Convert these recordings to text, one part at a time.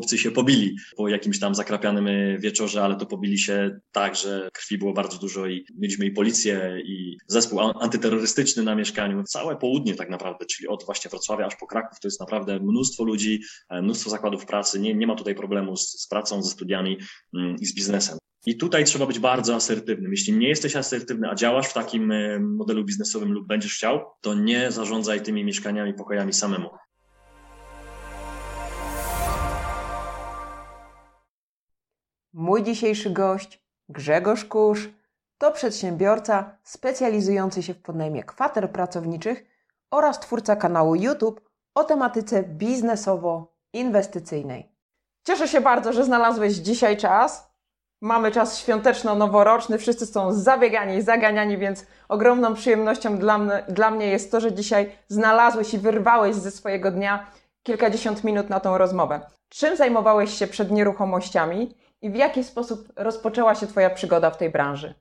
chłopcy się pobili po jakimś tam zakrapianym wieczorze, ale to pobili się tak, że krwi było bardzo dużo i mieliśmy i policję, i zespół antyterrorystyczny na mieszkaniu. Całe południe tak naprawdę, czyli od właśnie Wrocławia aż po Kraków, to jest naprawdę mnóstwo ludzi, e, mnóstwo zakładów pracy. Nie, nie ma tutaj problemu z, z pracą, ze studiami mm, i z biznesem. I tutaj trzeba być bardzo asertywnym. Jeśli nie jesteś asertywny, a działasz w takim e, modelu biznesowym lub będziesz chciał, to nie zarządzaj tymi mieszkaniami, pokojami samemu. Mój dzisiejszy gość, Grzegorz Kusz, to przedsiębiorca specjalizujący się w podnajmie kwater pracowniczych oraz twórca kanału YouTube o tematyce biznesowo-inwestycyjnej. Cieszę się bardzo, że znalazłeś dzisiaj czas. Mamy czas świąteczno-noworoczny, wszyscy są zabiegani i zaganiani, więc ogromną przyjemnością dla mnie, dla mnie jest to, że dzisiaj znalazłeś i wyrwałeś ze swojego dnia kilkadziesiąt minut na tą rozmowę. Czym zajmowałeś się przed nieruchomościami i w jaki sposób rozpoczęła się Twoja przygoda w tej branży?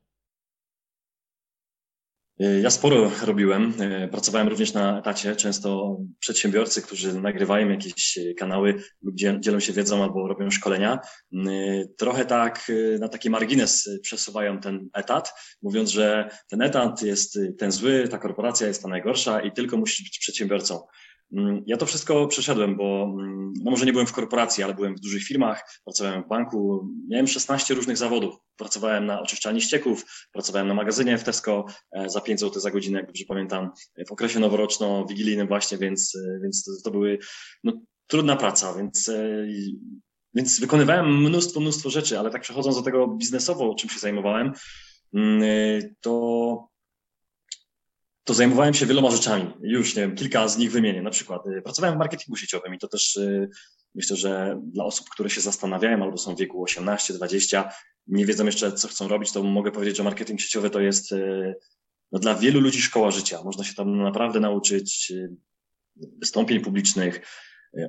Ja sporo robiłem. Pracowałem również na etacie. Często przedsiębiorcy, którzy nagrywają jakieś kanały lub dzielą się wiedzą albo robią szkolenia, trochę tak na taki margines przesuwają ten etat, mówiąc, że ten etat jest ten zły, ta korporacja jest ta najgorsza i tylko musisz być przedsiębiorcą. Mm, ja to wszystko przeszedłem, bo mm, no może nie byłem w korporacji, ale byłem w dużych firmach, pracowałem w banku, miałem 16 różnych zawodów. Pracowałem na oczyszczalni ścieków, pracowałem na magazynie w Tesco e, za 5 zł za godzinę, jak dobrze pamiętam, w okresie noworoczno-wigilijnym właśnie, więc, e, więc to, to były no, trudna praca, więc, e, więc wykonywałem mnóstwo, mnóstwo rzeczy, ale tak przechodząc do tego biznesowo, czym się zajmowałem, mm, to to zajmowałem się wieloma rzeczami. Już nie wiem, kilka z nich wymienię. Na przykład y, pracowałem w marketingu sieciowym i to też y, myślę, że dla osób, które się zastanawiają albo są w wieku 18-20, nie wiedzą jeszcze, co chcą robić, to mogę powiedzieć, że marketing sieciowy to jest y, no, dla wielu ludzi szkoła życia. Można się tam naprawdę nauczyć wystąpień publicznych,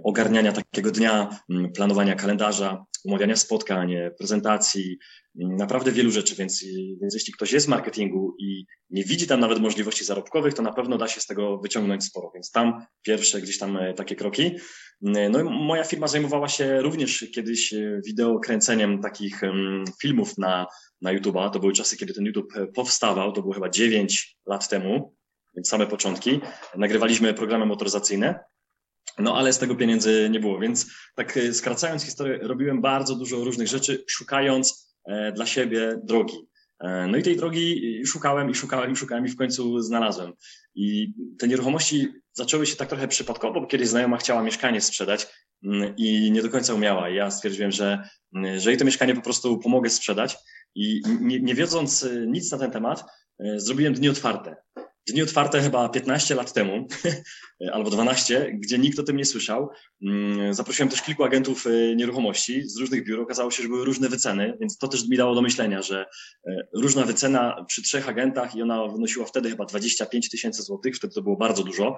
ogarniania takiego dnia, mm, planowania kalendarza, umawiania spotkań, prezentacji, naprawdę wielu rzeczy, więc, więc jeśli ktoś jest w marketingu i nie widzi tam nawet możliwości zarobkowych, to na pewno da się z tego wyciągnąć sporo, więc tam pierwsze gdzieś tam e, takie kroki. No i moja firma zajmowała się również kiedyś e, wideo kręceniem takich filmów na, na YouTube'a. To były czasy, kiedy ten YouTube e, powstawał, to było chyba 9 lat temu, więc same początki. Nagrywaliśmy programy motoryzacyjne no ale z tego pieniędzy nie było, więc tak skracając historię, robiłem bardzo dużo różnych rzeczy, szukając E, dla siebie drogi. E, no i tej drogi szukałem i szukałem i szukałem i w końcu znalazłem. I te nieruchomości zaczęły się tak trochę przypadkowo, bo kiedyś znajoma chciała mieszkanie sprzedać mm, i nie do końca umiała. I ja stwierdziłem, że, mm, że jej to mieszkanie po prostu pomogę sprzedać. I nie, nie wiedząc e, nic na ten temat, zrobiłem dni otwarte dni otwarte chyba 15 lat temu, albo 12, gdzie nikt o tym nie słyszał. Mm, zaprosiłem też kilku agentów e, nieruchomości z różnych biur. Okazało się, że były różne wyceny, więc to też mi dało do myślenia, że e, różna wycena przy trzech agentach i ona wynosiła wtedy chyba 25 tysięcy złotych, wtedy to było bardzo dużo.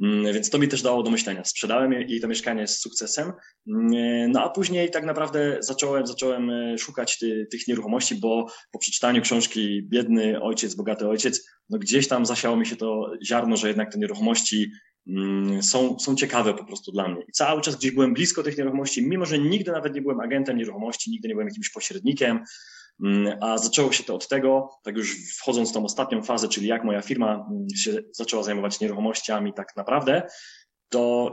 Mm, więc to mi też dało do myślenia. Sprzedałem jej to mieszkanie z sukcesem, mm, no a później tak naprawdę zacząłem, zacząłem e, szukać ty, tych nieruchomości, bo po przeczytaniu książki Biedny ojciec, bogaty ojciec, no gdzieś tam zasiało mi się to ziarno, że jednak te nieruchomości mm, są, są ciekawe po prostu dla mnie. I cały czas gdzieś byłem blisko tych nieruchomości, mimo że nigdy nawet nie byłem agentem nieruchomości, nigdy nie byłem jakimś pośrednikiem, a zaczęło się to od tego, tak już wchodząc w tą ostatnią fazę, czyli jak moja firma mm, się zaczęła zajmować nieruchomościami tak naprawdę, to,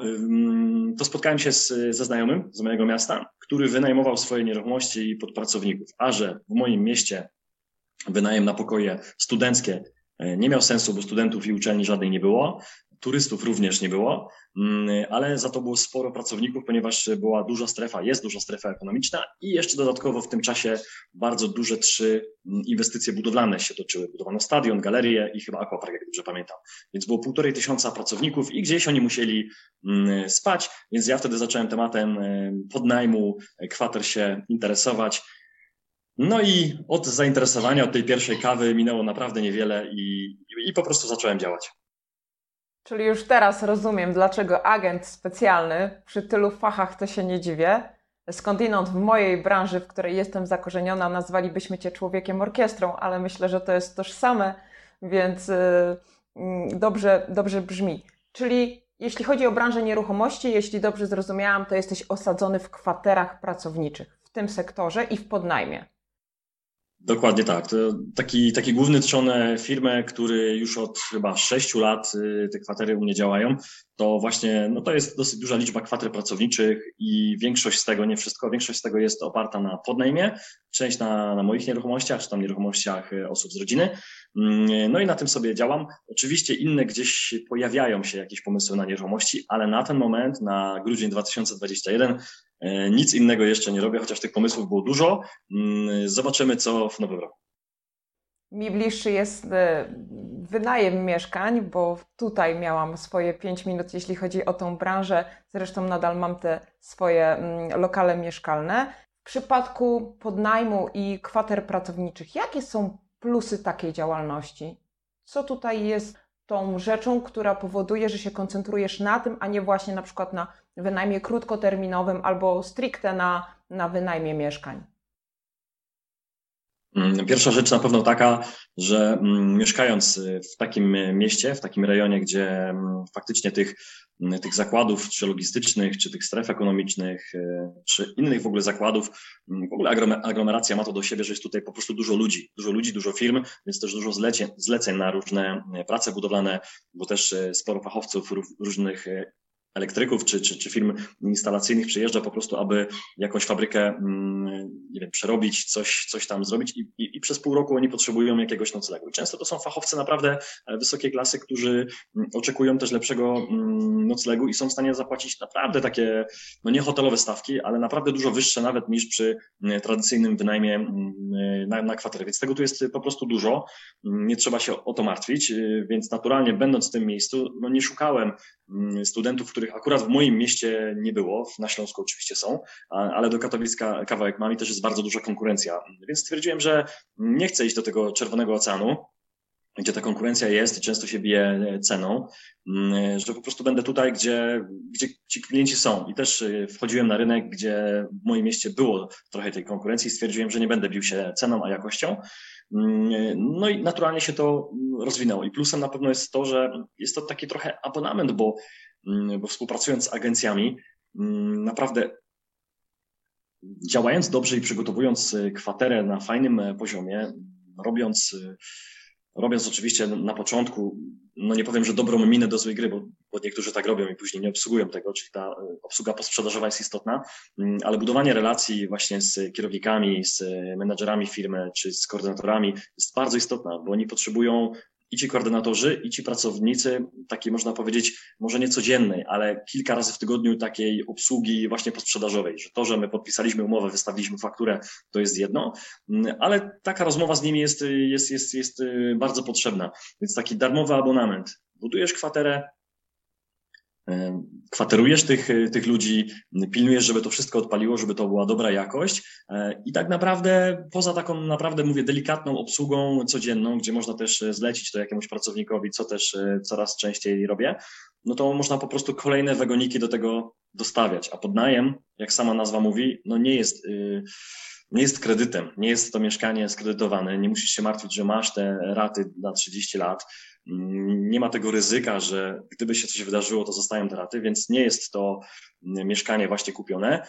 to spotkałem się z, ze znajomym z mojego miasta, który wynajmował swoje nieruchomości pod pracowników, a że w moim mieście wynajem na pokoje studenckie e, nie miał sensu, bo studentów i uczelni żadnej nie było, turystów również nie było, mm, ale za to było sporo pracowników, ponieważ była duża strefa, jest duża strefa ekonomiczna i jeszcze dodatkowo w tym czasie bardzo duże trzy mm, inwestycje budowlane się toczyły. Budowano stadion, galerię i chyba aquapark, jak dobrze pamiętam. Więc było półtorej tysiąca pracowników i gdzieś oni musieli mm, spać, więc ja wtedy zacząłem tematem podnajmu kwater się interesować. No i od zainteresowania, od tej pierwszej kawy minęło naprawdę niewiele i, i po prostu zacząłem działać. Czyli już teraz rozumiem, dlaczego agent specjalny przy tylu fachach to się nie dziwię. Skądinąd w mojej branży, w której jestem zakorzeniona, nazwalibyśmy cię człowiekiem orkiestrą, ale myślę, że to jest tożsame, więc yy, dobrze, dobrze brzmi. Czyli Jeśli chodzi o branżę nieruchomości, jeśli dobrze zrozumiałam, to jesteś osadzony w kwaterach pracowniczych w tym sektorze i w podnajmie. Dokładnie tak. To taki, taki główny trzon firmy, który już od chyba sześciu lat y, te kwatery u mnie działają, to właśnie no to jest dosyć duża liczba kwater pracowniczych i większość z tego, nie wszystko, większość z tego jest oparta na podnajmie, część na, na moich nieruchomościach, czy tam nieruchomościach y, osób z rodziny. Mm, no i na tym sobie działam. Oczywiście inne gdzieś pojawiają się jakieś pomysły na nieruchomości, ale na ten moment, na grudzień 2021, e, nic innego jeszcze nie robię, chociaż tych pomysłów było dużo. Mm, zobaczymy, co w nowym roku. Mi bliższy jest e, wynajem mieszkań, bo tutaj miałam swoje 5 minut, jeśli chodzi o tą branżę. Zresztą nadal mam te swoje mm, lokale mieszkalne. W przypadku podnajmu i kwater pracowniczych, jakie są plusy takiej działalności? Co tutaj jest tą rzeczą, która powoduje, że się koncentrujesz na tym, a nie właśnie na przykład na wynajmie krótkoterminowym albo stricte na, na wynajmie mieszkań? Mm, pierwsza rzecz na pewno taka, że mm, mieszkając w takim mieście, w takim rejonie, gdzie mm, faktycznie tych, tych zakładów, czy logistycznych, czy tych stref ekonomicznych, e, czy innych w ogóle zakładów, w ogóle aglomeracja ma to do siebie, że jest tutaj po prostu dużo ludzi, dużo ludzi, dużo firm, więc też dużo zleceń, zleceń na różne prace budowlane, bo też sporo fachowców różnych elektryków czy, czy, czy firm instalacyjnych przyjeżdża po prostu, aby jakąś fabrykę mm, nie wiem, przerobić, coś, coś tam zrobić i, i, i przez pół roku oni potrzebują jakiegoś noclegu. Często to są fachowcy naprawdę e, wysokiej klasy, którzy mm, oczekują też lepszego mm, noclegu i są w stanie zapłacić naprawdę takie, no nie hotelowe stawki, ale naprawdę dużo wyższe nawet niż przy tradycyjnym wynajmie na, na kwaterę. Więc tego tu jest po prostu dużo. Nie trzeba się o to martwić, e, więc naturalnie będąc w tym miejscu, no nie szukałem studentów, których akurat w moim mieście nie było, na Śląsku oczywiście są, ale do Katowic kawałek mam i też jest bardzo duża konkurencja. Więc stwierdziłem, że nie chcę iść do tego czerwonego oceanu, gdzie ta konkurencja jest i często się bije ceną, mm, że po prostu będę tutaj, gdzie, gdzie ci klienci są. I też y, wchodziłem na rynek, gdzie w moim mieście było trochę tej konkurencji i stwierdziłem, że nie będę bił się ceną, a jakością. Mm, no i naturalnie się to rozwinęło. I plusem na pewno jest to, że jest to taki trochę abonament, bo Mm, bo współpracując z agencjami, mm, naprawdę działając dobrze i przygotowując y, kwaterę na fajnym e, poziomie, robiąc, y, robiąc oczywiście na początku, no nie powiem, że dobrą minę do złej gry, bo, bo niektórzy tak robią i później nie obsługują tego, czyli ta y, obsługa posprzedażowa jest istotna, mm, ale budowanie relacji właśnie z kierownikami, z menedżerami firmy czy z koordynatorami jest bardzo istotna, bo oni potrzebują i ci koordynatorzy, i ci pracownicy, takiej można powiedzieć, może nie codziennej, ale kilka razy w tygodniu takiej obsługi właśnie posprzedażowej, że to, że my podpisaliśmy umowę, wystawiliśmy fakturę, to jest jedno, ale taka rozmowa z nimi jest, jest, jest, jest bardzo potrzebna. Więc taki darmowy abonament. Budujesz kwaterę, kwaterujesz tych, tych ludzi, pilnujesz, żeby to wszystko odpaliło, żeby to była dobra jakość. E, i tak naprawdę poza taką naprawdę mówię delikatną obsługą codzienną, gdzie można też zlecić to jakiemuś pracownikowi, co też e, coraz częściej robię, no to można po prostu kolejne wagoniki do tego dostawiać, a podnajem, jak sama nazwa mówi, no nie jest y, nie jest kredytem, nie jest to mieszkanie skredytowane, nie musisz się martwić, że masz te raty na 30 lat, nie ma tego ryzyka, że gdyby się coś wydarzyło, to zostają te raty, więc nie jest to mieszkanie właśnie kupione.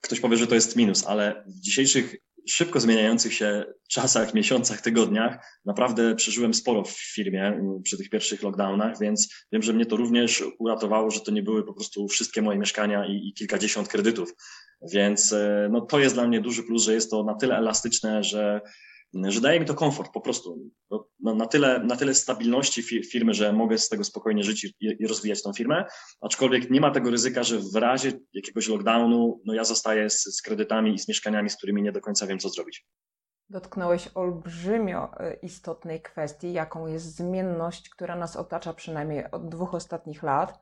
Ktoś powie, że to jest minus, ale w dzisiejszych szybko zmieniających się czasach, miesiącach, tygodniach naprawdę przeżyłem sporo w firmie przy tych pierwszych lockdownach, więc wiem, że mnie to również uratowało, że to nie były po prostu wszystkie moje mieszkania i, i kilkadziesiąt kredytów. Więc e, no, to jest dla mnie duży plus, że jest to na tyle elastyczne, że że daje mi to komfort po prostu. No, na, tyle, na tyle stabilności firmy, że mogę z tego spokojnie żyć i, i, rozwijać tą firmę, aczkolwiek nie ma tego ryzyka, że w razie jakiegoś lockdownu no ja zostaję z, z kredytami i z mieszkaniami, z którymi nie do końca wiem, co zrobić. Dotknąłeś olbrzymio e, istotnej kwestii, jaką jest zmienność, która nas otacza przynajmniej od dwóch ostatnich lat.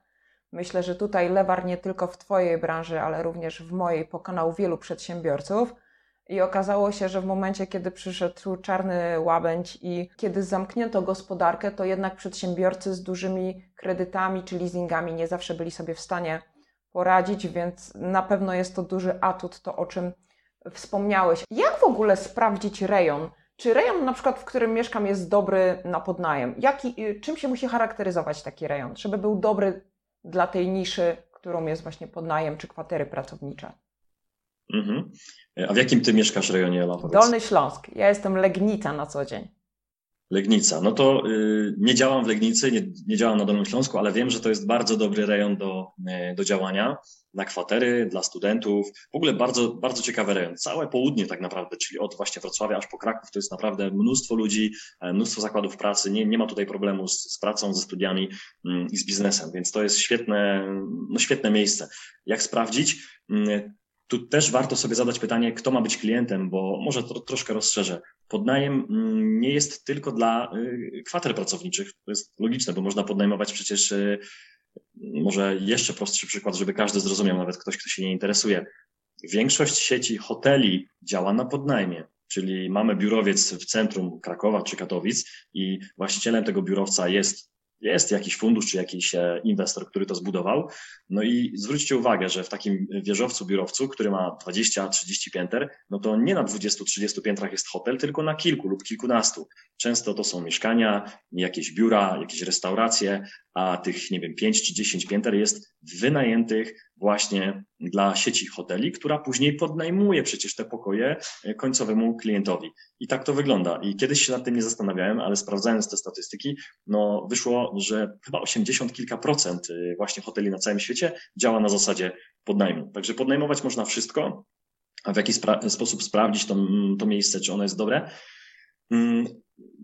Myślę, że tutaj lewar nie tylko w Twojej branży, ale również w mojej pokonał wielu przedsiębiorców – i okazało się, że w momencie, kiedy przyszedł czarny łabędź i kiedy zamknięto gospodarkę, to jednak przedsiębiorcy z dużymi kredytami czy leasingami nie zawsze byli sobie w stanie poradzić, więc na pewno jest to duży atut, to o czym wspomniałeś. Jak w ogóle sprawdzić rejon? Czy rejon, na przykład, w którym mieszkam, jest dobry na podnajem? Jaki, czym się musi charakteryzować taki rejon, żeby był dobry dla tej niszy, którą jest właśnie podnajem czy kwatery pracownicze. Mhm. A w jakim ty mieszkasz rejonie, Ela? Dolny Śląsk. Ja jestem Legnica na co dzień. Legnica. No to y, nie działam w Legnicy, nie, nie, działam na Dolnym Śląsku, ale wiem, że to jest bardzo dobry rejon do, y, do działania na kwatery, dla studentów. W ogóle bardzo, bardzo ciekawy rejon. Całe południe tak naprawdę, czyli od właśnie Wrocławia aż po Kraków, to jest naprawdę mnóstwo ludzi, e, mnóstwo zakładów pracy. Nie, nie ma tutaj problemu z, z pracą, ze studiami mm, i z biznesem, więc to jest świetne, no świetne miejsce. Jak sprawdzić? Tu też warto sobie zadać pytanie, kto ma być klientem, bo może to troszkę rozszerzę. Podnajem mm, nie jest tylko dla y, kwater pracowniczych. To jest logiczne, bo można podnajmować przecież y, może jeszcze prostszy przykład, żeby każdy zrozumiał, nawet ktoś, kto się nie interesuje. Większość sieci hoteli działa na podnajmie, czyli mamy biurowiec w centrum Krakowa czy Katowic i właścicielem tego biurowca jest jest jakiś fundusz czy jakiś e, inwestor, który to zbudował. No i zwróćcie uwagę, że w takim wieżowcu, biurowcu, który ma 20-30 pięter, no to nie na 20-30 piętrach jest hotel, tylko na kilku lub kilkunastu. Często to są mieszkania, jakieś biura, jakieś restauracje, a tych, nie wiem, 5 czy 10 pięter jest wynajętych właśnie dla sieci hoteli, która później podnajmuje przecież te pokoje e, końcowemu klientowi. I tak to wygląda. I kiedyś się nad tym nie zastanawiałem, ale sprawdzając te statystyki, no wyszło, że chyba 80 kilka procent e, właśnie hoteli na całym świecie działa na zasadzie podnajmu. Także podnajmować można wszystko, a w jaki spra sposób sprawdzić to, to miejsce, czy ono jest dobre. Mm,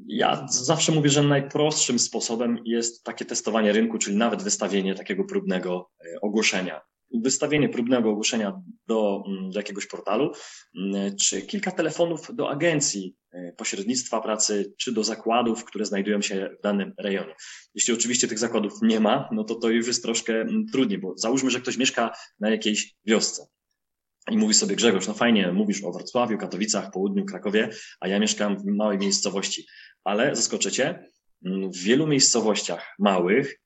ja zawsze mówię, że najprostszym sposobem jest takie testowanie rynku, czyli nawet wystawienie takiego próbnego e, ogłoszenia wystawienie próbnego ogłoszenia do, mm, do jakiegoś portalu, mm, czy kilka telefonów do agencji e, pośrednictwa pracy, czy do zakładów, które znajdują się w danym rejonie. Jeśli oczywiście tych zakładów nie ma, no to to już jest troszkę mm, trudniej, bo załóżmy, że ktoś mieszka na jakiejś wiosce. I mówi sobie Grzegorz, no fajnie, mówisz o Wrocławiu, Katowicach, Południu, Krakowie, a ja mieszkam w małej miejscowości. Ale zaskoczycie, w wielu miejscowościach małych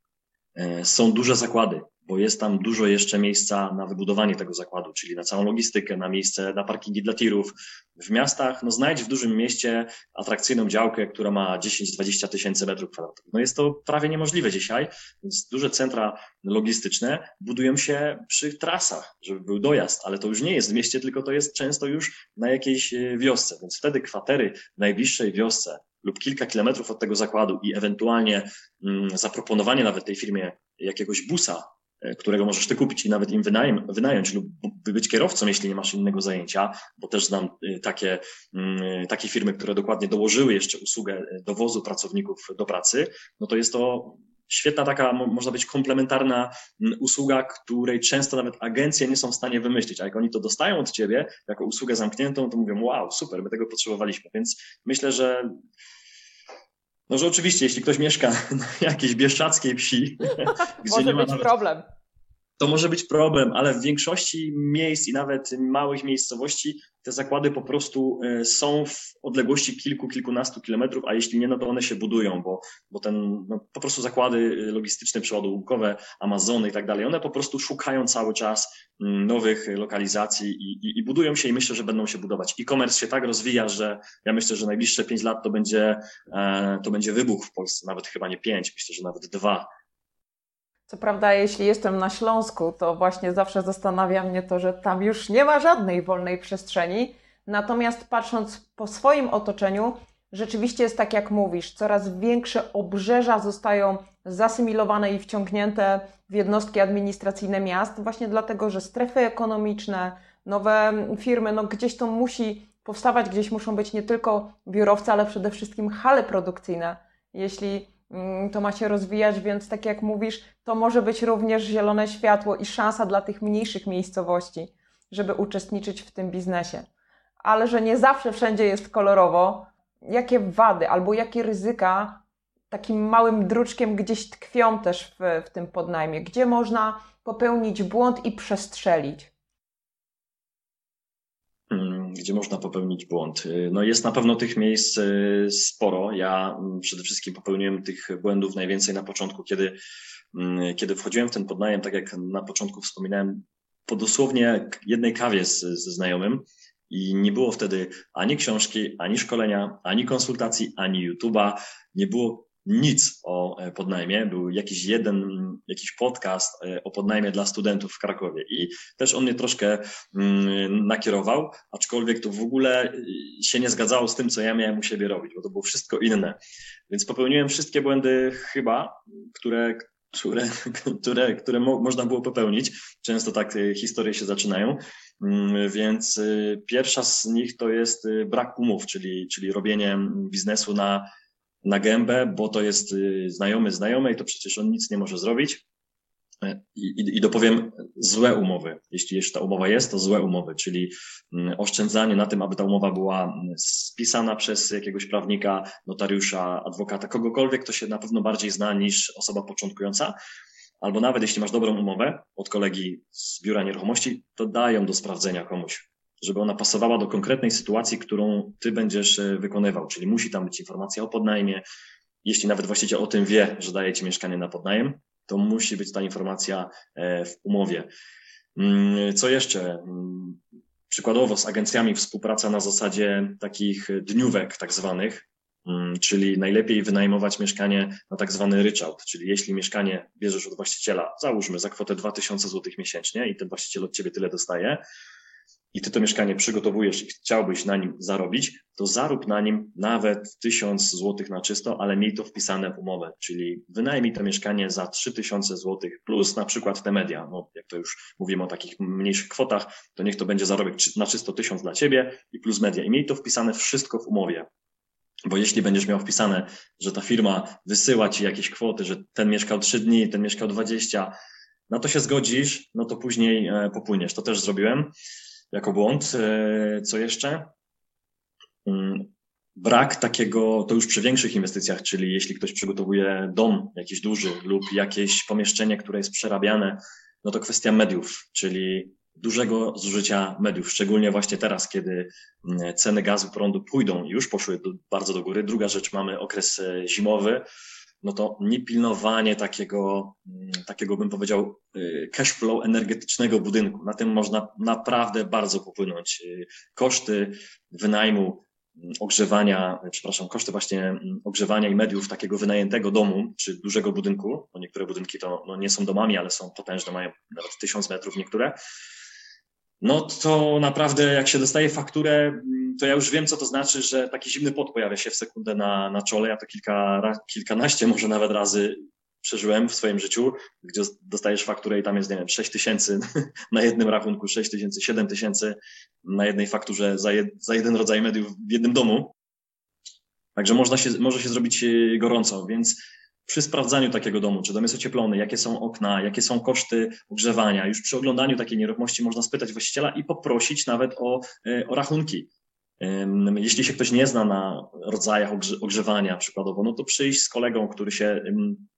e, są duże zakłady bo jest tam dużo jeszcze miejsca na wybudowanie tego zakładu, czyli na całą logistykę, na miejsce, na parkingi dla tirów. W miastach, no znajdź w dużym mieście atrakcyjną działkę, która ma 10-20 tysięcy metrów kwadratowych. No jest to prawie niemożliwe dzisiaj, więc duże centra logistyczne budują się przy trasach, żeby był dojazd, ale to już nie jest w mieście, tylko to jest często już na jakiejś e, wiosce, więc wtedy kwatery w najbliższej wiosce lub kilka kilometrów od tego zakładu i ewentualnie mm, zaproponowanie nawet tej firmie jakiegoś busa którego możesz ty kupić i nawet im wynajem, wynająć lub być kierowcą, jeśli nie masz innego zajęcia, bo też znam y, takie, mm, takie firmy, które dokładnie dołożyły jeszcze usługę dowozu pracowników do pracy, no to jest to świetna taka, można być komplementarna usługa, której często nawet agencje nie są w stanie wymyślić, a jak oni to dostają od ciebie jako usługę zamkniętą, to mówią, wow, super, my tego potrzebowaliśmy, więc myślę, że no, że oczywiście, jeśli ktoś mieszka na jakiejś bieszczackiej wsi, gdzie może nie ma być nawet, problem. To może być problem, ale w większości miejsc i nawet małych miejscowości te zakłady po prostu e, są w odległości kilku, kilkunastu kilometrów, a jeśli nie, no to one się budują, bo, bo ten, no, po prostu zakłady logistyczne, przeładunkowe, Amazony i tak dalej, one po prostu szukają cały czas mm, nowych lokalizacji i, i, i budują się i myślę, że będą się budować. E-commerce się tak rozwija, że ja myślę, że najbliższe pięć lat to będzie, e, to będzie wybuch w Polsce, nawet chyba nie pięć, myślę, że nawet dwa. Co prawda, jeśli jestem na Śląsku, to właśnie zawsze zastanawia mnie to, że tam już nie ma żadnej wolnej przestrzeni. Natomiast patrząc po swoim otoczeniu, rzeczywiście jest tak, jak mówisz, coraz większe obrzeża zostają zasymilowane i wciągnięte w jednostki administracyjne miast, właśnie dlatego, że strefy ekonomiczne, nowe firmy, no gdzieś to musi powstawać, gdzieś muszą być nie tylko biurowce, ale przede wszystkim hale produkcyjne. Jeśli to ma się rozwijać, więc tak jak mówisz, to może być również zielone światło i szansa dla tych mniejszych miejscowości, żeby uczestniczyć w tym biznesie. Ale że nie zawsze wszędzie jest kolorowo, jakie wady albo jakie ryzyka takim małym druczkiem gdzieś tkwią też w, w tym podnajmie, gdzie można popełnić błąd i przestrzelić gdzie można popełnić błąd. Y, no jest na pewno tych miejsc y, sporo. Ja mm, przede wszystkim popełniłem tych błędów najwięcej na początku, kiedy, mm, kiedy wchodziłem w ten podnajem, tak jak na początku wspominałem, po dosłownie jednej kawie z, ze znajomym i nie było wtedy ani książki, ani szkolenia, ani konsultacji, ani YouTube'a. Nie było nic o e, podnajmie. Był jakiś jeden, jakiś podcast e, o podnajmie dla studentów w Krakowie i też on mnie troszkę mm, nakierował, aczkolwiek to w ogóle się nie zgadzało z tym, co ja miałem u siebie robić, bo to było wszystko inne. Więc popełniłem wszystkie błędy chyba, które, które, które, które mo można było popełnić. Często tak historie się zaczynają. Mm, więc pierwsza z nich to jest brak umów, czyli, czyli robienie biznesu na, na gębę, bo to jest y, znajomy i to przecież on nic nie może zrobić. E, I, i, I dopowiem złe umowy. Jeśli jeszcze ta umowa jest, to złe umowy, czyli mm, oszczędzanie na tym, aby ta umowa była mm, spisana przez jakiegoś prawnika, notariusza, adwokata, kogokolwiek, kto się na pewno bardziej zna niż osoba początkująca albo nawet jeśli masz dobrą umowę od kolegi z biura nieruchomości, to dają do sprawdzenia komuś, żeby ona pasowała do konkretnej sytuacji, którą ty będziesz e, wykonywał. Czyli musi tam być informacja o podnajmie. Jeśli nawet właściciel o tym wie, że daje ci mieszkanie na podnajem, to musi być ta informacja e, w umowie. Mm, co jeszcze? Mm, przykładowo z agencjami współpraca na zasadzie takich dniówek tak zwanych, Mm, czyli najlepiej wynajmować mieszkanie na tak zwany ryczałt, czyli jeśli mieszkanie bierzesz od właściciela, załóżmy za kwotę 2000 zł miesięcznie i ten właściciel od ciebie tyle dostaje, i ty to mieszkanie przygotowujesz i chciałbyś na nim zarobić, to zarób na nim nawet 1000 zł na czysto, ale miej to wpisane w umowę, czyli wynajmij to mieszkanie za 3000 zł plus na przykład te media. No, jak to już mówimy o takich mniejszych kwotach, to niech to będzie zarobek na czysto 1000 dla ciebie i plus media. I miej to wpisane wszystko w umowie. Bo jeśli będziesz miał wpisane, że ta firma wysyła ci jakieś kwoty, że ten mieszkał 3 dni, ten mieszkał 20, na to się zgodzisz, no to później e, popłyniesz. To też zrobiłem jako błąd. E, co jeszcze? Mm, brak takiego, to już przy większych inwestycjach, czyli jeśli ktoś przygotowuje dom jakiś duży lub jakieś pomieszczenie, które jest przerabiane, no to kwestia mediów, czyli dużego zużycia mediów, szczególnie właśnie teraz, kiedy mm, ceny gazu, prądu pójdą i już poszły do, bardzo do góry. Druga rzecz, mamy okres e, zimowy, no to niepilnowanie takiego, mm, takiego bym powiedział, e, cash flow energetycznego budynku. Na tym można naprawdę bardzo popłynąć. E, koszty wynajmu, mm, ogrzewania, przepraszam, koszty właśnie ogrzewania i mediów takiego wynajętego domu czy dużego budynku, bo niektóre budynki to no nie są domami, ale są potężne, mają nawet tysiąc metrów niektóre, no to naprawdę jak się dostaje fakturę, to ja już wiem, co to znaczy, że taki zimny pot pojawia się w sekundę na, na czole. Ja to kilka, kilkanaście może nawet razy przeżyłem w swoim życiu, gdzie dostajesz fakturę i tam jest, nie wiem, 6 tysięcy na jednym rachunku, 6 tysięcy, 7 tysięcy na jednej fakturze za, jed, za jeden rodzaj mediów w jednym domu. Także można się, może się zrobić e, gorąco, więc przy sprawdzaniu takiego domu, czy dom jest ocieplony, jakie są okna, jakie są koszty ogrzewania, już przy oglądaniu takiej nieruchomości można spytać właściciela i poprosić nawet o, e, o rachunki. Jeśli się ktoś nie zna na rodzajach ogrzewania przykładowo, no to przyjść z kolegą, który się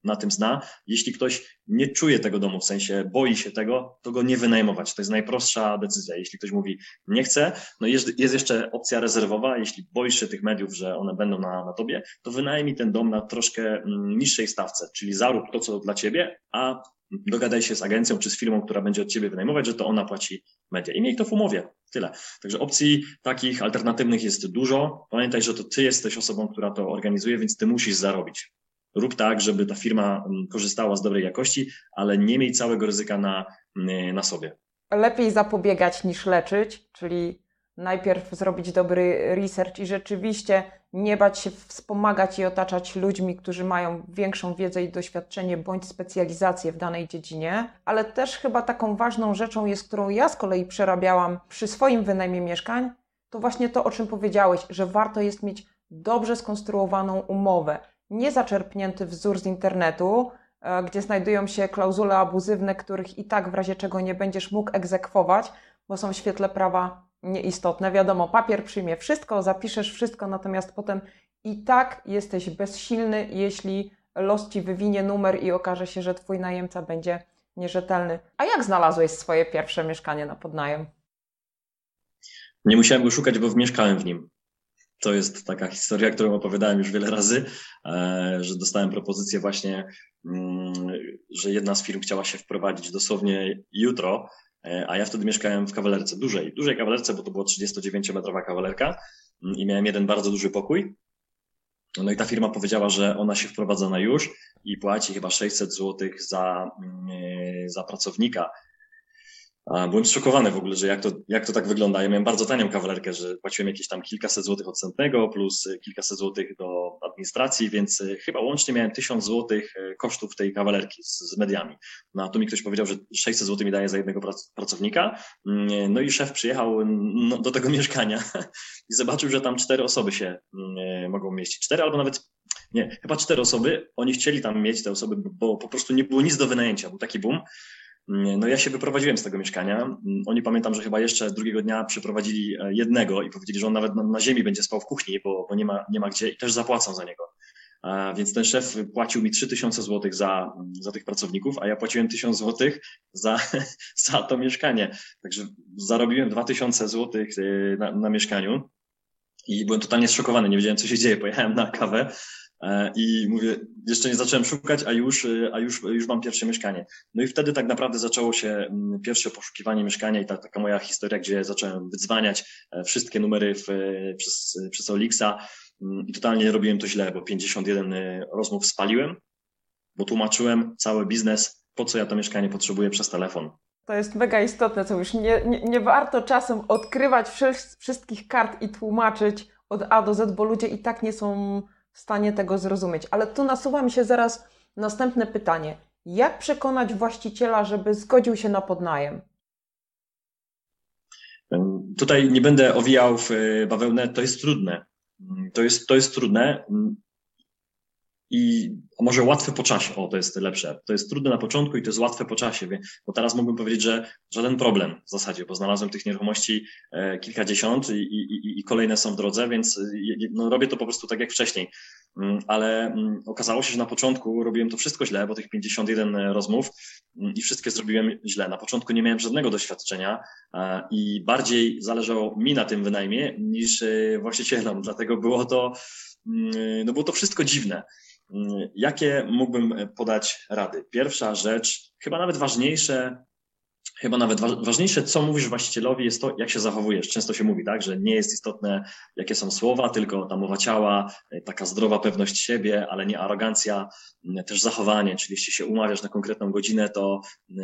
na tym zna. Jeśli ktoś nie czuje tego domu, w sensie boi się tego, to go nie wynajmować. To jest najprostsza decyzja. Jeśli ktoś mówi nie chce, no jest, jest jeszcze opcja rezerwowa. Jeśli boisz się tych mediów, że one będą na, na tobie, to wynajmij ten dom na troszkę niższej stawce, czyli zarób to, co dla ciebie, a dogadaj się z agencją czy z firmą, która będzie od ciebie wynajmować, że to ona płaci media. I miej to w umowie. Tyle. Także opcji takich alternatywnych jest dużo. Pamiętaj, że to ty jesteś osobą, która to organizuje, więc ty musisz zarobić. Rób tak, żeby ta firma mm, korzystała z dobrej jakości, ale nie miej całego ryzyka na, mm, na sobie. Lepiej zapobiegać niż leczyć, czyli najpierw zrobić dobry research i rzeczywiście nie bać się wspomagać i otaczać ludźmi, którzy mają większą wiedzę i doświadczenie bądź specjalizację w danej dziedzinie, ale też chyba taką ważną rzeczą jest, którą ja z kolei przerabiałam przy swoim wynajmie mieszkań, to właśnie to, o czym powiedziałeś, że warto jest mieć dobrze skonstruowaną umowę, nie zaczerpnięty wzór z internetu, e, gdzie znajdują się klauzule abuzywne, których i tak w razie czego nie będziesz mógł egzekwować, bo są w świetle prawa nieistotne. Wiadomo, papier przyjmie wszystko, zapiszesz wszystko, natomiast potem i tak jesteś bezsilny, jeśli los ci wywinie numer i okaże się, że twój najemca będzie nierzetelny. A jak znalazłeś swoje pierwsze mieszkanie na podnajem? Nie musiałem go szukać, bo mieszkałem w nim. To jest taka historia, którą opowiadałem już wiele razy, e, że dostałem propozycję właśnie, mm, że jedna z firm chciała się wprowadzić dosłownie jutro a ja wtedy mieszkałem w kawalerce, dużej, dużej kawalerce, bo to była 39-metrowa kawalerka mm, i miałem jeden bardzo duży pokój. No i ta firma powiedziała, że ona się wprowadza na już i płaci chyba 600 zł za, mm, za pracownika. Byłem zszokowany w ogóle, że jak to, jak to tak wygląda. Ja miałem bardzo tanią kawalerkę, że płaciłem jakieś tam kilkaset złotych odstępnego plus kilkaset złotych do administracji, więc e, chyba łącznie miałem tysiąc złotych e, kosztów tej kawalerki z, z mediami. No tu mi ktoś powiedział, że 600 złotych mi daje za jednego pracownika. Mm, no i szef przyjechał no, do tego mieszkania i zobaczył, że tam cztery osoby się mm, e, mogą mieścić. Cztery albo nawet nie, chyba cztery osoby. Oni chcieli tam mieć te osoby, bo po prostu nie było nic do wynajęcia. Był taki boom. No ja się wyprowadziłem z tego mieszkania. Oni pamiętam, że chyba jeszcze drugiego dnia przyprowadzili e, jednego i powiedzieli, że on nawet na, ziemi będzie spał w kuchni, bo, bo nie, ma, nie ma gdzie i też zapłacą za niego. A więc ten szef płacił mi 3000 zł za, za tych pracowników, a ja płaciłem 1000 zł za, za to mieszkanie. Także zarobiłem 2000 zł e, na, na mieszkaniu i byłem totalnie zszokowany, nie wiedziałem co się dzieje. Pojechałem na kawę I mówię, jeszcze nie zacząłem szukać, a już, e, a już, już mam pierwsze mieszkanie. No i wtedy tak naprawdę zaczęło się mm, pierwsze poszukiwanie mieszkania i ta, taka moja historia, gdzie zacząłem wydzwaniać e, wszystkie numery w, przez, przez Olixa mm, i totalnie robiłem to źle, bo 51 rozmów spaliłem, bo tłumaczyłem cały biznes, po co ja to mieszkanie potrzebuję przez telefon. To jest mega istotne, co już nie, nie, nie warto czasem odkrywać wszystkich kart i tłumaczyć od A do Z, bo ludzie i tak nie są w stanie tego zrozumieć. Ale tu nasuwa mi się zaraz następne pytanie. Jak przekonać właściciela, żeby zgodził się na podnajem? Tutaj nie będę owijał w e, bawełnę, to jest trudne. To jest, to jest trudne i może łatwe po czasie, o to jest lepsze. To jest trudne na początku i to jest łatwe po czasie, bo teraz mógłbym powiedzieć, że żaden problem w zasadzie, bo znalazłem tych nieruchomości e, kilkadziesiąt i, i, i kolejne są w drodze, więc no, robię to po prostu tak jak wcześniej. Mm, ale mm, okazało się, że na początku robiłem to wszystko źle, bo tych 51 rozmów mm, i wszystkie zrobiłem źle. Na początku nie miałem żadnego doświadczenia i bardziej zależało mi na tym wynajmie niż e, właścicielom, dlatego było to, no było to wszystko dziwne. Jakie mógłbym podać rady? Pierwsza rzecz, chyba nawet ważniejsze, chyba nawet ważniejsze, co mówisz właścicielowi, jest to, jak się zachowujesz. Często się mówi, tak, że nie jest istotne, jakie są słowa, tylko ta mowa ciała, taka zdrowa pewność siebie, ale nie arogancja, też zachowanie, czyli jeśli się umawiasz na konkretną godzinę, to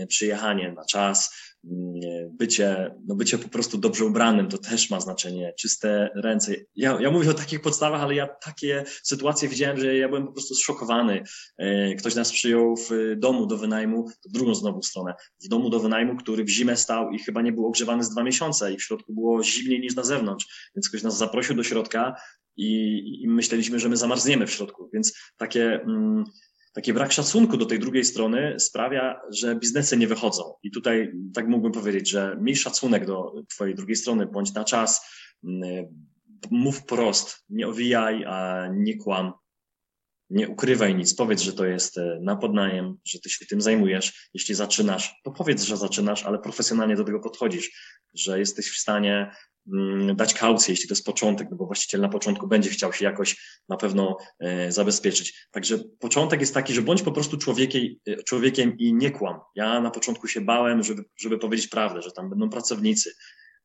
przyjechanie na czas, bycie, no bycie po prostu dobrze ubranym, to też ma znaczenie, czyste ręce. Ja, ja mówię o takich podstawach, ale ja takie sytuacje widziałem, że ja byłem po prostu zszokowany. E, ktoś nas przyjął w domu do wynajmu, drugą znowu stronę, w domu do wynajmu, który w zimę stał i chyba nie był ogrzewany z dwa miesiące i w środku było zimniej niż na zewnątrz, więc ktoś nas zaprosił do środka i, i myśleliśmy, że my zamarzniemy w środku, więc takie... Mm, taki brak szacunku do tej drugiej strony sprawia, że biznesy nie wychodzą. I tutaj tak mógłbym powiedzieć, że miej szacunek do twojej drugiej strony, bądź na czas, mm, mów prost, nie owijaj, a nie kłam, nie ukrywaj nic, powiedz, że to jest e, na podnajem, że ty się tym zajmujesz. Jeśli zaczynasz, to powiedz, że zaczynasz, ale profesjonalnie do tego podchodzisz, że jesteś w stanie dać kaucję, jeśli to jest początek, no bo właściciel na początku będzie chciał się jakoś na pewno e, zabezpieczyć. Także początek jest taki, że bądź po prostu człowiekiem, e, człowiekiem i nie kłam. Ja na początku się bałem, żeby, żeby powiedzieć prawdę, że tam będą pracownicy.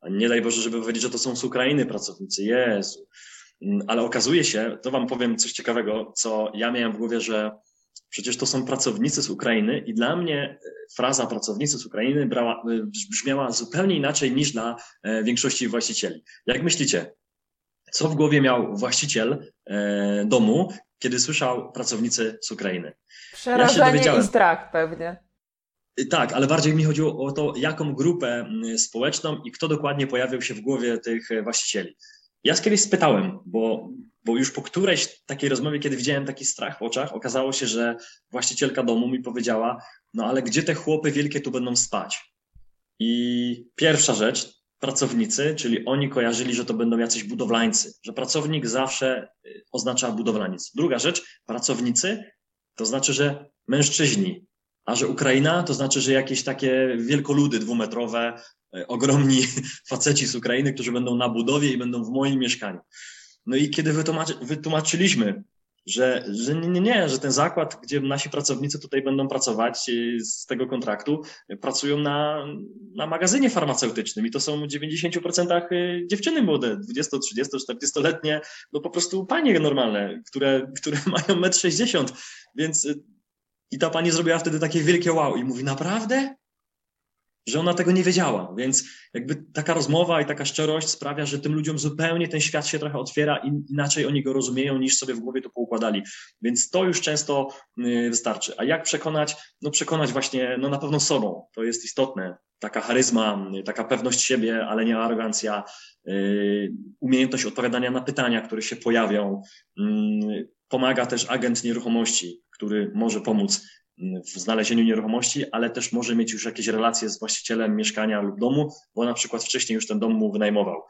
Nie daj Boże, żeby powiedzieć, że to są z Ukrainy pracownicy. Jezu. Mm, ale okazuje się, to wam powiem coś ciekawego, co ja miałem w głowie, że Przecież to są pracownicy z Ukrainy i dla mnie e, fraza pracownicy z Ukrainy brała, e, brzmiała zupełnie inaczej niż dla e, większości właścicieli. Jak myślicie, co w głowie miał właściciel domu, kiedy słyszał pracownicy z Ukrainy? Przerażenie ja i strach pewnie. Tak, ale bardziej mi chodziło o to, jaką grupę społeczną i kto dokładnie pojawił się w głowie tych właścicieli. Ja kiedyś spytałem, bo, bo już po którejś takiej rozmowie, kiedy widziałem taki strach w oczach, okazało się, że właścicielka domu mi powiedziała, no ale gdzie te chłopy wielkie tu będą spać? I pierwsza rzecz, pracownicy, czyli oni kojarzyli, że to będą jacyś budowlańcy, że pracownik zawsze y, oznacza budowlaniec. Druga rzecz, pracownicy, to znaczy, że mężczyźni, a że Ukraina to znaczy, że jakieś takie wielkoludy dwumetrowe, E, ogromni faceci z Ukrainy, którzy będą na budowie i będą w moim mieszkaniu. No i kiedy wytłumaczy, wytłumaczyliśmy że, że nie, nie, że ten zakład, gdzie nasi pracownicy tutaj będą pracować y, z tego kontraktu, pracują na, na magazynie farmaceutycznym i to są w 90% y, dziewczyny młode, 20, 30, 40-letnie, no po prostu panie normalne, które, które mają 1,60 m, więc y, i ta pani zrobiła wtedy takie wielkie wow i mówi, naprawdę? Że ona tego nie wiedziała. Więc jakby taka rozmowa i taka szczerość sprawia, że tym ludziom zupełnie ten świat się trochę otwiera i inaczej oni go rozumieją, niż sobie w głowie to poukładali. Więc to już często y, wystarczy. A jak przekonać? No przekonać właśnie, no na pewno sobą. To jest istotne. Taka charyzma, y, taka pewność siebie, ale nie arogancja, y, umiejętność odpowiadania na pytania, które się pojawią. Pomaga też agent nieruchomości, który może pomóc w znalezieniu nieruchomości, ale też może mieć już jakieś relacje z właścicielem mieszkania lub domu, bo na przykład wcześniej już ten dom mu wynajmował.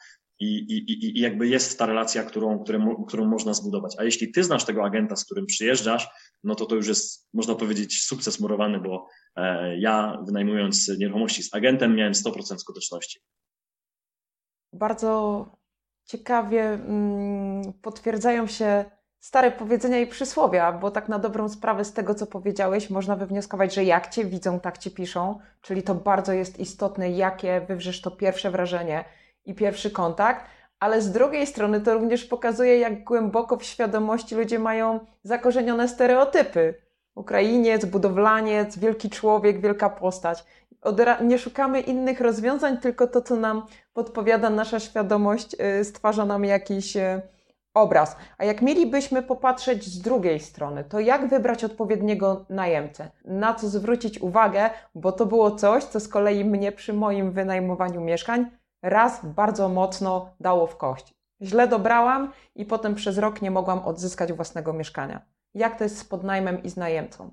I, i, i jakby jest ta relacja, którą, którą, którą można zbudować. A jeśli ty znasz tego agenta, z którym przyjeżdżasz, no to to już jest, można powiedzieć, sukces murowany, bo e, ja wynajmując nieruchomości z agentem miałem 100% skuteczności. Bardzo ciekawie mm, potwierdzają się stare powiedzenia i przysłowia, bo tak na dobrą sprawę z tego, co powiedziałeś, można wywnioskować, że jak cię widzą, tak ci piszą, czyli to bardzo jest istotne, jakie wywrzesz to pierwsze wrażenie i pierwszy kontakt, ale z drugiej strony to również pokazuje, jak głęboko w świadomości ludzie mają zakorzenione stereotypy. Ukrainiec, budowlaniec, wielki człowiek, wielka postać. nie szukamy innych rozwiązań, tylko to, co nam podpowiada nasza świadomość, y, stwarza nam jakiś y, obraz. A jak mielibyśmy popatrzeć z drugiej strony, to jak wybrać odpowiedniego najemcę? Na co zwrócić uwagę, bo to było coś, co z kolei mnie przy moim wynajmowaniu mieszkań raz bardzo mocno dało w kość. Źle dobrałam i potem przez rok nie mogłam odzyskać własnego mieszkania. Jak to jest z podnajmem i z najemcą?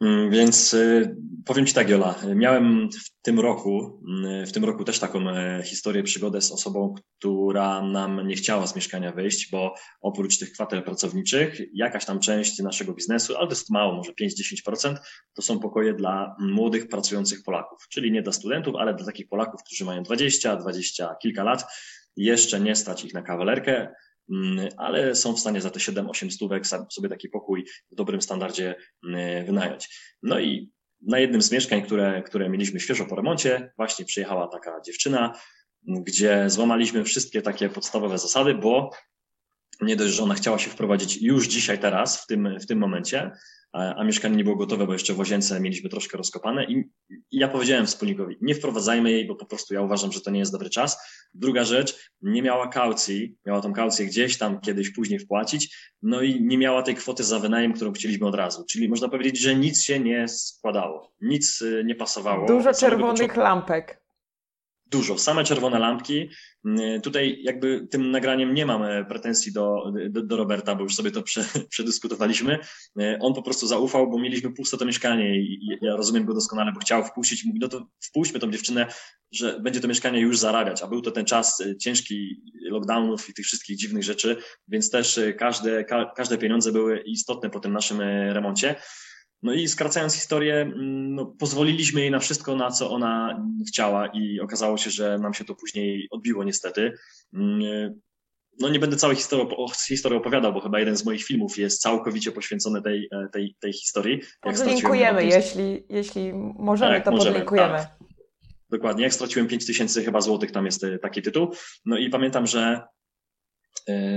Mm, więc y, powiem Ci tak, Jola, miałem w tym roku, mm, w tym roku też taką e, historię, przygodę z osobą, która nam nie chciała z mieszkania wyjść, bo oprócz tych kwater pracowniczych, jakaś tam część naszego biznesu, ale to jest mało, może 5-10%, to są pokoje dla młodych, pracujących Polaków, czyli nie dla studentów, ale dla takich Polaków, którzy mają 20, 20 kilka lat, jeszcze nie stać ich na kawalerkę, ale są w stanie za te 7-8 stówek sobie taki pokój w dobrym standardzie mm, wynająć. No i na jednym z mieszkań, które, które mieliśmy świeżo po remoncie, właśnie przyjechała taka dziewczyna, gdzie złamaliśmy wszystkie takie podstawowe zasady, bo nie dość, że ona chciała się wprowadzić już dzisiaj, teraz, w tym, w tym momencie, a mieszkanie nie było gotowe, bo jeszcze w łazience mieliśmy troszkę rozkopane i, ja powiedziałem wspólnikowi, nie wprowadzajmy jej, bo po prostu ja uważam, że to nie jest dobry czas. Druga rzecz, nie miała kaucji, miała tą kaucję gdzieś tam kiedyś później wpłacić, no i nie miała tej kwoty za wynajem, którą chcieliśmy od razu. Czyli można powiedzieć, że nic się nie składało, nic y, nie pasowało. Dużo czerwonych lampek dużo, same czerwone lampki. Mm, tutaj jakby tym nagraniem nie mam e, pretensji do, do, do Roberta, bo już sobie to prze, przedyskutowaliśmy. E, on po prostu zaufał, bo mieliśmy puste to mieszkanie i ja rozumiem go doskonale, bo chciał wpuścić. Mówi, no to wpuśćmy tą dziewczynę, że będzie to mieszkanie już zarabiać. A był to ten czas e, ciężki lockdownów i tych wszystkich dziwnych rzeczy, więc też każde, ka, każde pieniądze były istotne po tym naszym remoncie. No i skracając historię, mm, no, pozwoliliśmy jej na wszystko, na co ona chciała i okazało się, że nam się to później odbiło niestety. Mm, no nie będę całej historii, opowiadał, bo chyba jeden z moich filmów jest całkowicie poświęcony tej, e, tej, tej historii. Podlinkujemy, jeśli, jeśli możemy, tak, to możemy, podlinkujemy. Tak. Dokładnie, jak straciłem 5 tysięcy chyba złotych, tam jest e, taki tytuł. No i pamiętam, że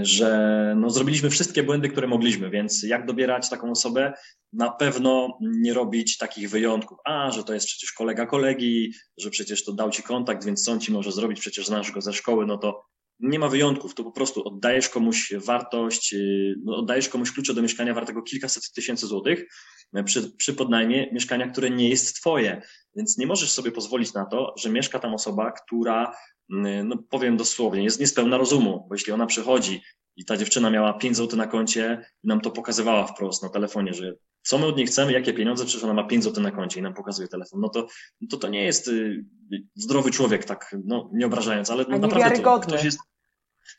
że no, zrobiliśmy wszystkie błędy, które mogliśmy, więc jak dobierać taką osobę? Na pewno nie robić takich wyjątków. A, że to jest przecież kolega kolegi, że przecież to dał ci kontakt, więc co on ci może zrobić, przecież znasz go ze szkoły, no to nie ma wyjątków, to po prostu oddajesz komuś wartość, y, no, oddajesz komuś klucze do mieszkania wartego kilkaset tysięcy złotych e, przy, przy podnajmie mieszkania, które nie jest twoje. Więc nie możesz sobie pozwolić na to, że mieszka tam osoba, która no powiem dosłownie, jest niespełna rozumu, bo jeśli ona przychodzi i ta dziewczyna miała 5 zł na koncie i nam to pokazywała wprost na telefonie, że co my od niej chcemy, jakie pieniądze, przecież ona ma 5 zł na koncie i nam pokazuje telefon, no to to, to nie jest y, zdrowy człowiek, tak no, nie obrażając, ale no, naprawdę to, ktoś jest,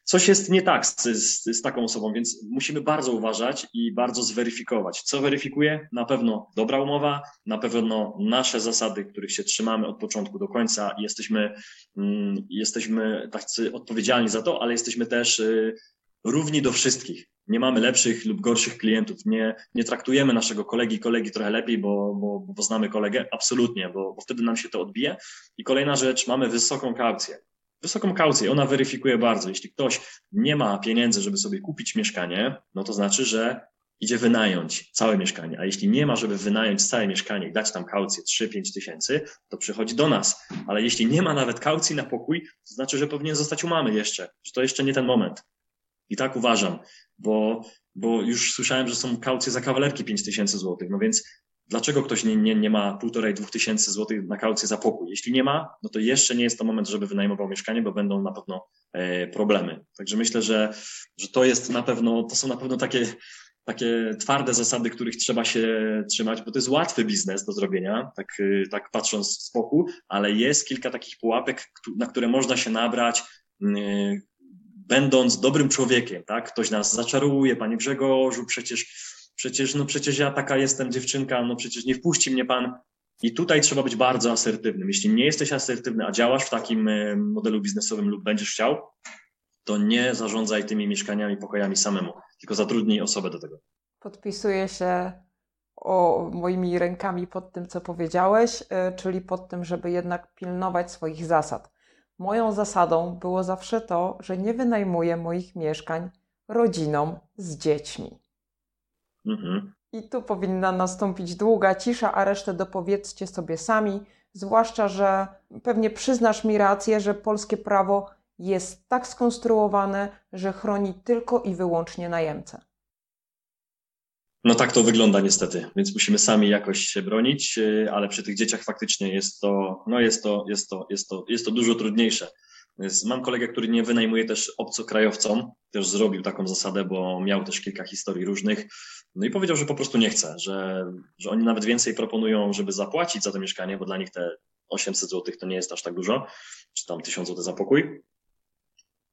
coś jest nie tak z, z, z, taką osobą, więc musimy bardzo uważać i bardzo zweryfikować. Co weryfikuje? Na pewno dobra umowa, na pewno nasze zasady, których się trzymamy od początku do końca i jesteśmy, mm, jesteśmy tacy odpowiedzialni za to, ale jesteśmy też y, równi do wszystkich. Nie mamy lepszych lub gorszych klientów. Nie, nie traktujemy naszego kolegi kolegi trochę lepiej, bo, bo, bo znamy kolegę. Absolutnie, bo, bo wtedy nam się to odbije. I kolejna rzecz, mamy wysoką kaucję. Wysoką kaucję, ona weryfikuje bardzo. Jeśli ktoś nie ma pieniędzy, żeby sobie kupić mieszkanie, no to znaczy, że idzie wynająć całe mieszkanie. A jeśli nie ma, żeby wynająć całe mieszkanie i dać tam kaucję 3-5 tysięcy, to przychodzi do nas. Ale jeśli nie ma nawet kaucji na pokój, to znaczy, że powinien zostać u mamy jeszcze, że to jeszcze nie ten moment. I tak uważam, bo, bo już słyszałem, że są kaucje za kawalerki 5 tysięcy złotych. No więc dlaczego ktoś nie, nie, nie ma półtorej, dwóch tysięcy złotych na kaucję za pokój? Jeśli nie ma, no to jeszcze nie jest to moment, żeby wynajmował mieszkanie, bo będą na pewno e, problemy. Także myślę, że, że to jest na pewno, to są na pewno takie takie twarde zasady, których trzeba się trzymać, bo to jest łatwy biznes do zrobienia, tak, y, tak patrząc z boku, ale jest kilka takich pułapek, na które można się nabrać, y, będąc dobrym człowiekiem, tak? Ktoś nas zaczaruje, panie Grzegorzu, przecież, przecież, no przecież ja taka jestem dziewczynka, no przecież nie wpuści mnie pan. I tutaj trzeba być bardzo asertywnym. Jeśli nie jesteś asertywny, a działasz w takim y, modelu biznesowym lub będziesz chciał, to nie zarządzaj tymi mieszkaniami, pokojami samemu, tylko zatrudnij osobę do tego. Podpisuję się o moimi rękami pod tym, co powiedziałeś, e, czyli pod tym, żeby jednak pilnować swoich zasad. Moją zasadą było zawsze to, że nie wynajmuję moich mieszkań rodzinom z dziećmi. Mhm. I tu powinna nastąpić długa cisza, a resztę dopowiedzcie sobie sami, zwłaszcza, że pewnie przyznasz mi rację, że polskie prawo jest tak skonstruowane, że chroni tylko i wyłącznie najemcę. No tak to wygląda niestety, więc musimy sami jakoś się bronić, y, ale przy tych dzieciach faktycznie jest to, no jest to, jest to, jest to, jest to dużo trudniejsze. Mam kolegę, który nie wynajmuje też obcokrajowcom, też zrobił taką zasadę, bo miał też kilka historii różnych. No i powiedział, że po prostu nie chce, że, że oni nawet więcej proponują, żeby zapłacić za to mieszkanie, bo dla nich te 800 zł to nie jest aż tak dużo, czy tam 1000 zł za pokój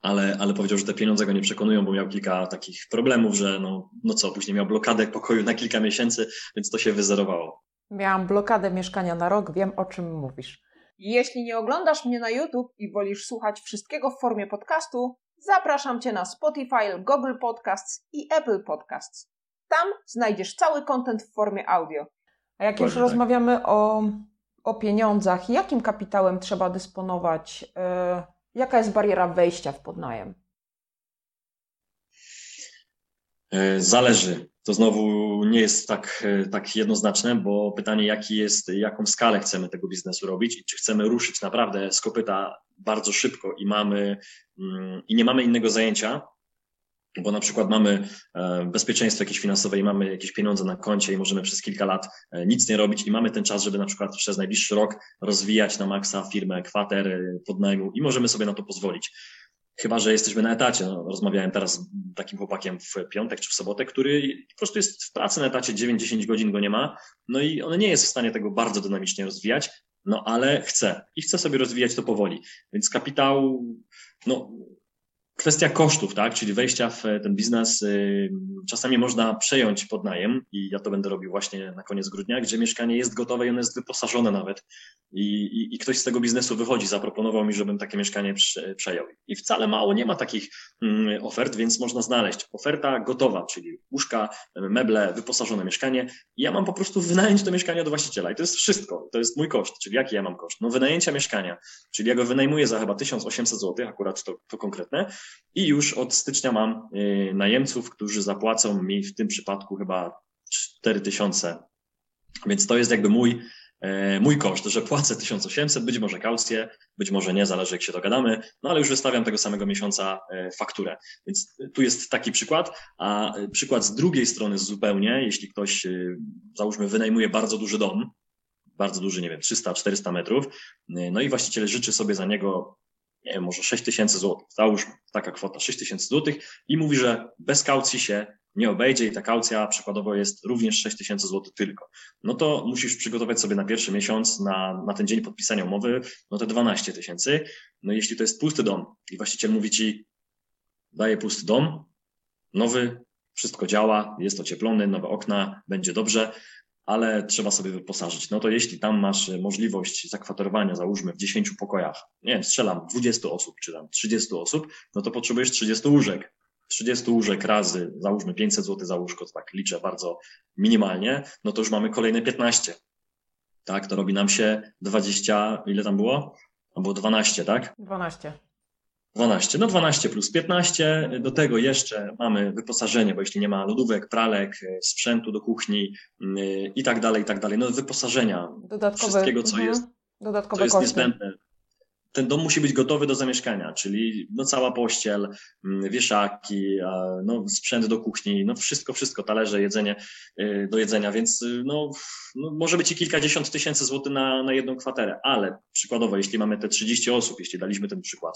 ale, ale powiedział, że te pieniądze go nie przekonują, bo miał kilka takich problemów, że no, no co, później miał blokadę pokoju na kilka miesięcy, więc to się wyzerowało. Miałam blokadę mieszkania na rok, wiem o czym mówisz. Jeśli nie oglądasz mnie na YouTube i wolisz słuchać wszystkiego w formie podcastu, zapraszam Cię na Spotify, Google Podcasts i Apple Podcasts. Tam znajdziesz cały content w formie audio. A jak już tak. rozmawiamy o, o pieniądzach, jakim kapitałem trzeba dysponować? Yy Jaka jest bariera wejścia w podnajem? E, zależy. To znowu nie jest tak, e, tak jednoznaczne, bo pytanie, jaki jest, jaką skalę chcemy tego biznesu robić i czy chcemy ruszyć naprawdę z kopyta bardzo szybko i mamy mm, i nie mamy innego zajęcia, bo na przykład mamy e, bezpieczeństwo jakieś finansowe i mamy jakieś pieniądze na koncie i możemy przez kilka lat e, nic nie robić i mamy ten czas, żeby na przykład przez najbliższy rok rozwijać na maksa firmę, kwater, e, podnajmu i możemy sobie na to pozwolić. Chyba, że jesteśmy na etacie. No, rozmawiałem teraz z takim chłopakiem w piątek czy w sobotę, który po prostu jest w pracy na etacie 9-10 godzin go nie ma, no i on nie jest w stanie tego bardzo dynamicznie rozwijać, no ale chce i chce sobie rozwijać to powoli. Więc kapitał, no Kwestia kosztów, tak, czyli wejścia w ten biznes. Y, czasami można przejąć podnajem i ja to będę robił właśnie na koniec grudnia, gdzie mieszkanie jest gotowe i ono jest wyposażone nawet. I, i, i ktoś z tego biznesu wychodzi, zaproponował mi, żebym takie mieszkanie przejął. I wcale mało nie ma takich mm, ofert, więc można znaleźć. Oferta gotowa, czyli łóżka, meble, wyposażone mieszkanie. I ja mam po prostu wynająć to mieszkanie od właściciela. I to jest wszystko. To jest mój koszt, czyli jaki ja mam koszt? No wynajęcia mieszkania, czyli ja go wynajmuję za chyba 1800 zł, akurat to, to konkretne i już od stycznia mam y, najemców, którzy zapłacą mi w tym przypadku chyba 4000. Więc to jest jakby mój, e, mój koszt, że płacę 1800, być może kaucję, być może nie, zależy jak się dogadamy, no ale już wystawiam tego samego miesiąca e, fakturę. Więc tu jest taki przykład, a przykład z drugiej strony zupełnie, jeśli ktoś, y, załóżmy, wynajmuje bardzo duży dom, bardzo duży, nie wiem, 300-400 metrów, y, no i właściciel życzy sobie za niego nie wiem, może 6 tysięcy złotych, załóżmy, taka kwota 6 tysięcy złotych i mówi, że bez kaucji się nie obejdzie i ta kaucja przykładowo jest również 6 tysięcy złotych tylko. No to musisz przygotować sobie na pierwszy miesiąc, na, na ten dzień podpisania umowy, no te 12 tysięcy. No jeśli to jest pusty dom i właściciel mówi ci, daje pusty dom, nowy, wszystko działa, jest ocieplony, nowe okna, będzie dobrze, ale trzeba sobie wyposażyć. No to jeśli tam masz możliwość zakwaterowania, załóżmy w 10 pokojach, nie wiem, strzelam 20 osób, czy tam 30 osób, no to potrzebujesz 30 łóżek. 30 łóżek razy, załóżmy 500 zł za łóżko, to tak liczę bardzo minimalnie, no to już mamy kolejne 15. Tak, to robi nam się 20, ile tam było? Albo 12, tak? 12. 12. No 12 plus 15. Do tego jeszcze mamy wyposażenie, bo jeśli nie ma lodówek, pralek, sprzętu do kuchni mm, i tak dalej, i tak dalej. No wyposażenia. Dodatkowe, wszystkiego, co mhm. jest, Dodatkowe co jest niezbędne ten dom musi być gotowy do zamieszkania, czyli no cała pościel, mm, wieszaki, no sprzęt do kuchni, no wszystko, wszystko, talerze, jedzenie y, do jedzenia, więc y, no, no może być i kilkadziesiąt tysięcy złotych na, na jedną kwaterę, ale przykładowo, jeśli mamy te 30 osób, jeśli daliśmy ten przykład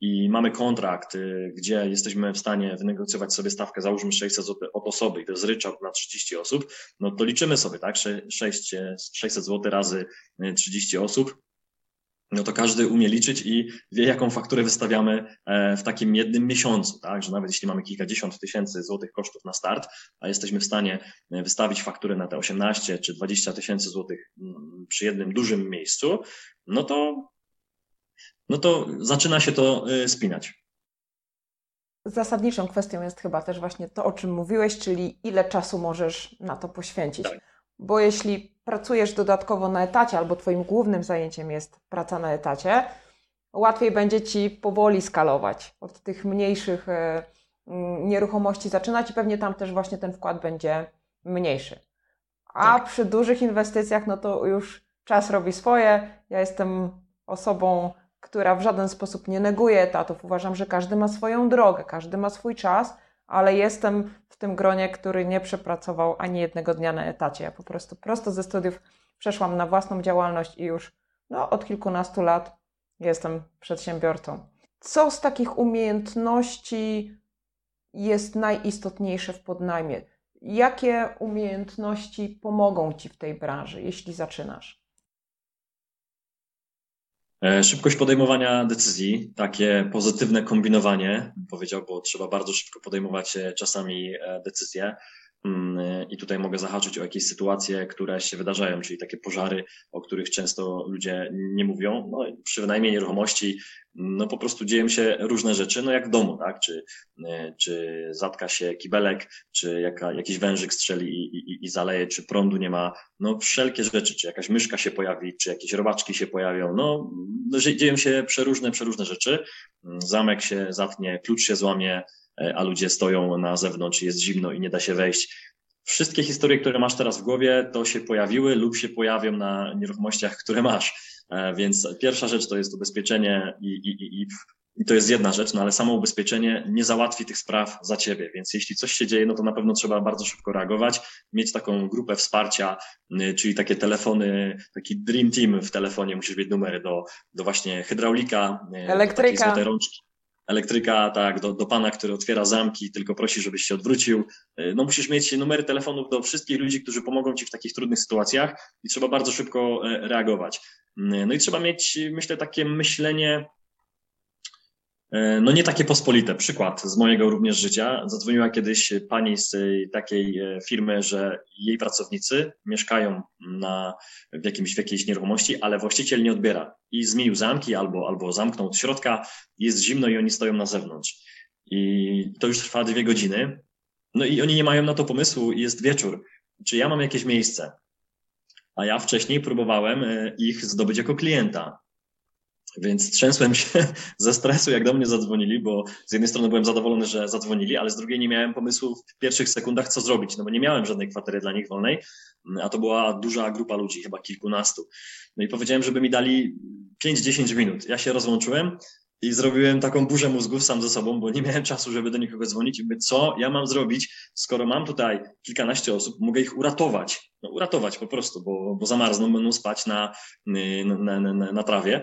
i mamy kontrakt, y, gdzie jesteśmy w stanie wynegocjować sobie stawkę, załóżmy 600 zł od osoby i to jest ryczałt na 30 osób, no to liczymy sobie, tak, 6, 600 zł razy 30 osób, no to każdy umie liczyć i wie, jaką fakturę wystawiamy e, w takim jednym miesiącu, tak? Że nawet jeśli mamy kilkadziesiąt tysięcy złotych kosztów na start, a jesteśmy w stanie e, wystawić fakturę na te 18 czy 20 tysięcy złotych mm, przy jednym dużym miejscu, no to, no to zaczyna się to e, spinać. Zasadniczą kwestią jest chyba też właśnie to, o czym mówiłeś, czyli ile czasu możesz na to poświęcić. Tak. Bo jeśli pracujesz dodatkowo na etacie, albo Twoim głównym zajęciem jest praca na etacie, łatwiej będzie Ci powoli skalować od tych mniejszych e, mm, nieruchomości zaczynać i pewnie tam też właśnie ten wkład będzie mniejszy. A tak. przy dużych inwestycjach, no to już czas robi swoje. Ja jestem osobą, która w żaden sposób nie neguje etatów. Uważam, że każdy ma swoją drogę, każdy ma swój czas ale jestem w tym gronie, który nie przepracował ani jednego dnia na etacie. Ja po prostu prosto ze studiów przeszłam na własną działalność i już no, od kilkunastu lat jestem przedsiębiorcą. Co z takich umiejętności jest najistotniejsze w podnajmie? Jakie umiejętności pomogą Ci w tej branży, jeśli zaczynasz? E, szybkość podejmowania decyzji, takie pozytywne kombinowanie, powiedział, bo trzeba bardzo szybko podejmować e, czasami e, decyzje. Mm, I tutaj mogę zahaczyć o jakieś sytuacje, które się wydarzają, czyli takie pożary, o których często ludzie nie mówią. No, przy wynajmie nieruchomości, no po prostu dzieją się różne rzeczy, no jak w domu, tak? Czy, czy zatka się kibelek, czy jaka, jakiś wężyk strzeli i, i, i zaleje, czy prądu nie ma, no wszelkie rzeczy, czy jakaś myszka się pojawi, czy jakieś robaczki się pojawią, no, no dzieją się przeróżne, przeróżne rzeczy. Zamek się zatnie, klucz się złamie, E, a ludzie stoją na zewnątrz, jest zimno i nie da się wejść. Wszystkie historie, które masz teraz w głowie, to się pojawiły lub się pojawią na nieruchomościach, które masz. E, więc pierwsza rzecz to jest ubezpieczenie i, i, i, i to jest jedna rzecz, no ale samo ubezpieczenie nie załatwi tych spraw za ciebie. Więc jeśli coś się dzieje, no to na pewno trzeba bardzo szybko reagować, mieć taką grupę wsparcia, czyli takie telefony, taki dream team w telefonie, musisz mieć numery do, do właśnie hydraulika, elektryka. Złotej rączki elektryka, tak, do, do pana, który otwiera zamki, tylko prosi, żebyś się odwrócił. E, no musisz mieć numery telefonów do wszystkich ludzi, którzy pomogą ci w takich trudnych sytuacjach i trzeba bardzo szybko e, reagować. Mm, no i trzeba mieć, myślę, takie myślenie no nie takie pospolite. Przykład z mojego również życia. Zadzwoniła kiedyś pani z takiej e, firmy, że jej pracownicy mieszkają na, w, jakimś, w jakiejś nieruchomości, ale właściciel nie odbiera i zmienił zamki albo, albo zamknął od środka, jest zimno i oni stoją na zewnątrz. I to już trwa dwie godziny. No i oni nie mają na to pomysłu i jest wieczór. Czy ja mam jakieś miejsce? A ja wcześniej próbowałem e, ich zdobyć jako klienta. Więc trzęsłem się ze stresu, jak do mnie zadzwonili, bo z jednej strony byłem zadowolony, że zadzwonili, ale z drugiej nie miałem pomysłu w pierwszych sekundach, co zrobić, no bo nie miałem żadnej kwatery dla nich wolnej, a to była duża grupa ludzi, chyba kilkunastu. No i powiedziałem, żeby mi dali 5-10 minut. Ja się rozłączyłem i zrobiłem taką burzę mózgów sam ze sobą, bo nie miałem czasu, żeby do nikogo dzwonić i mówię, co ja mam zrobić, skoro mam tutaj kilkanaście osób, mogę ich uratować. No, uratować po prostu, bo, bo zamarzną, będą spać na, na, na, na, na trawie.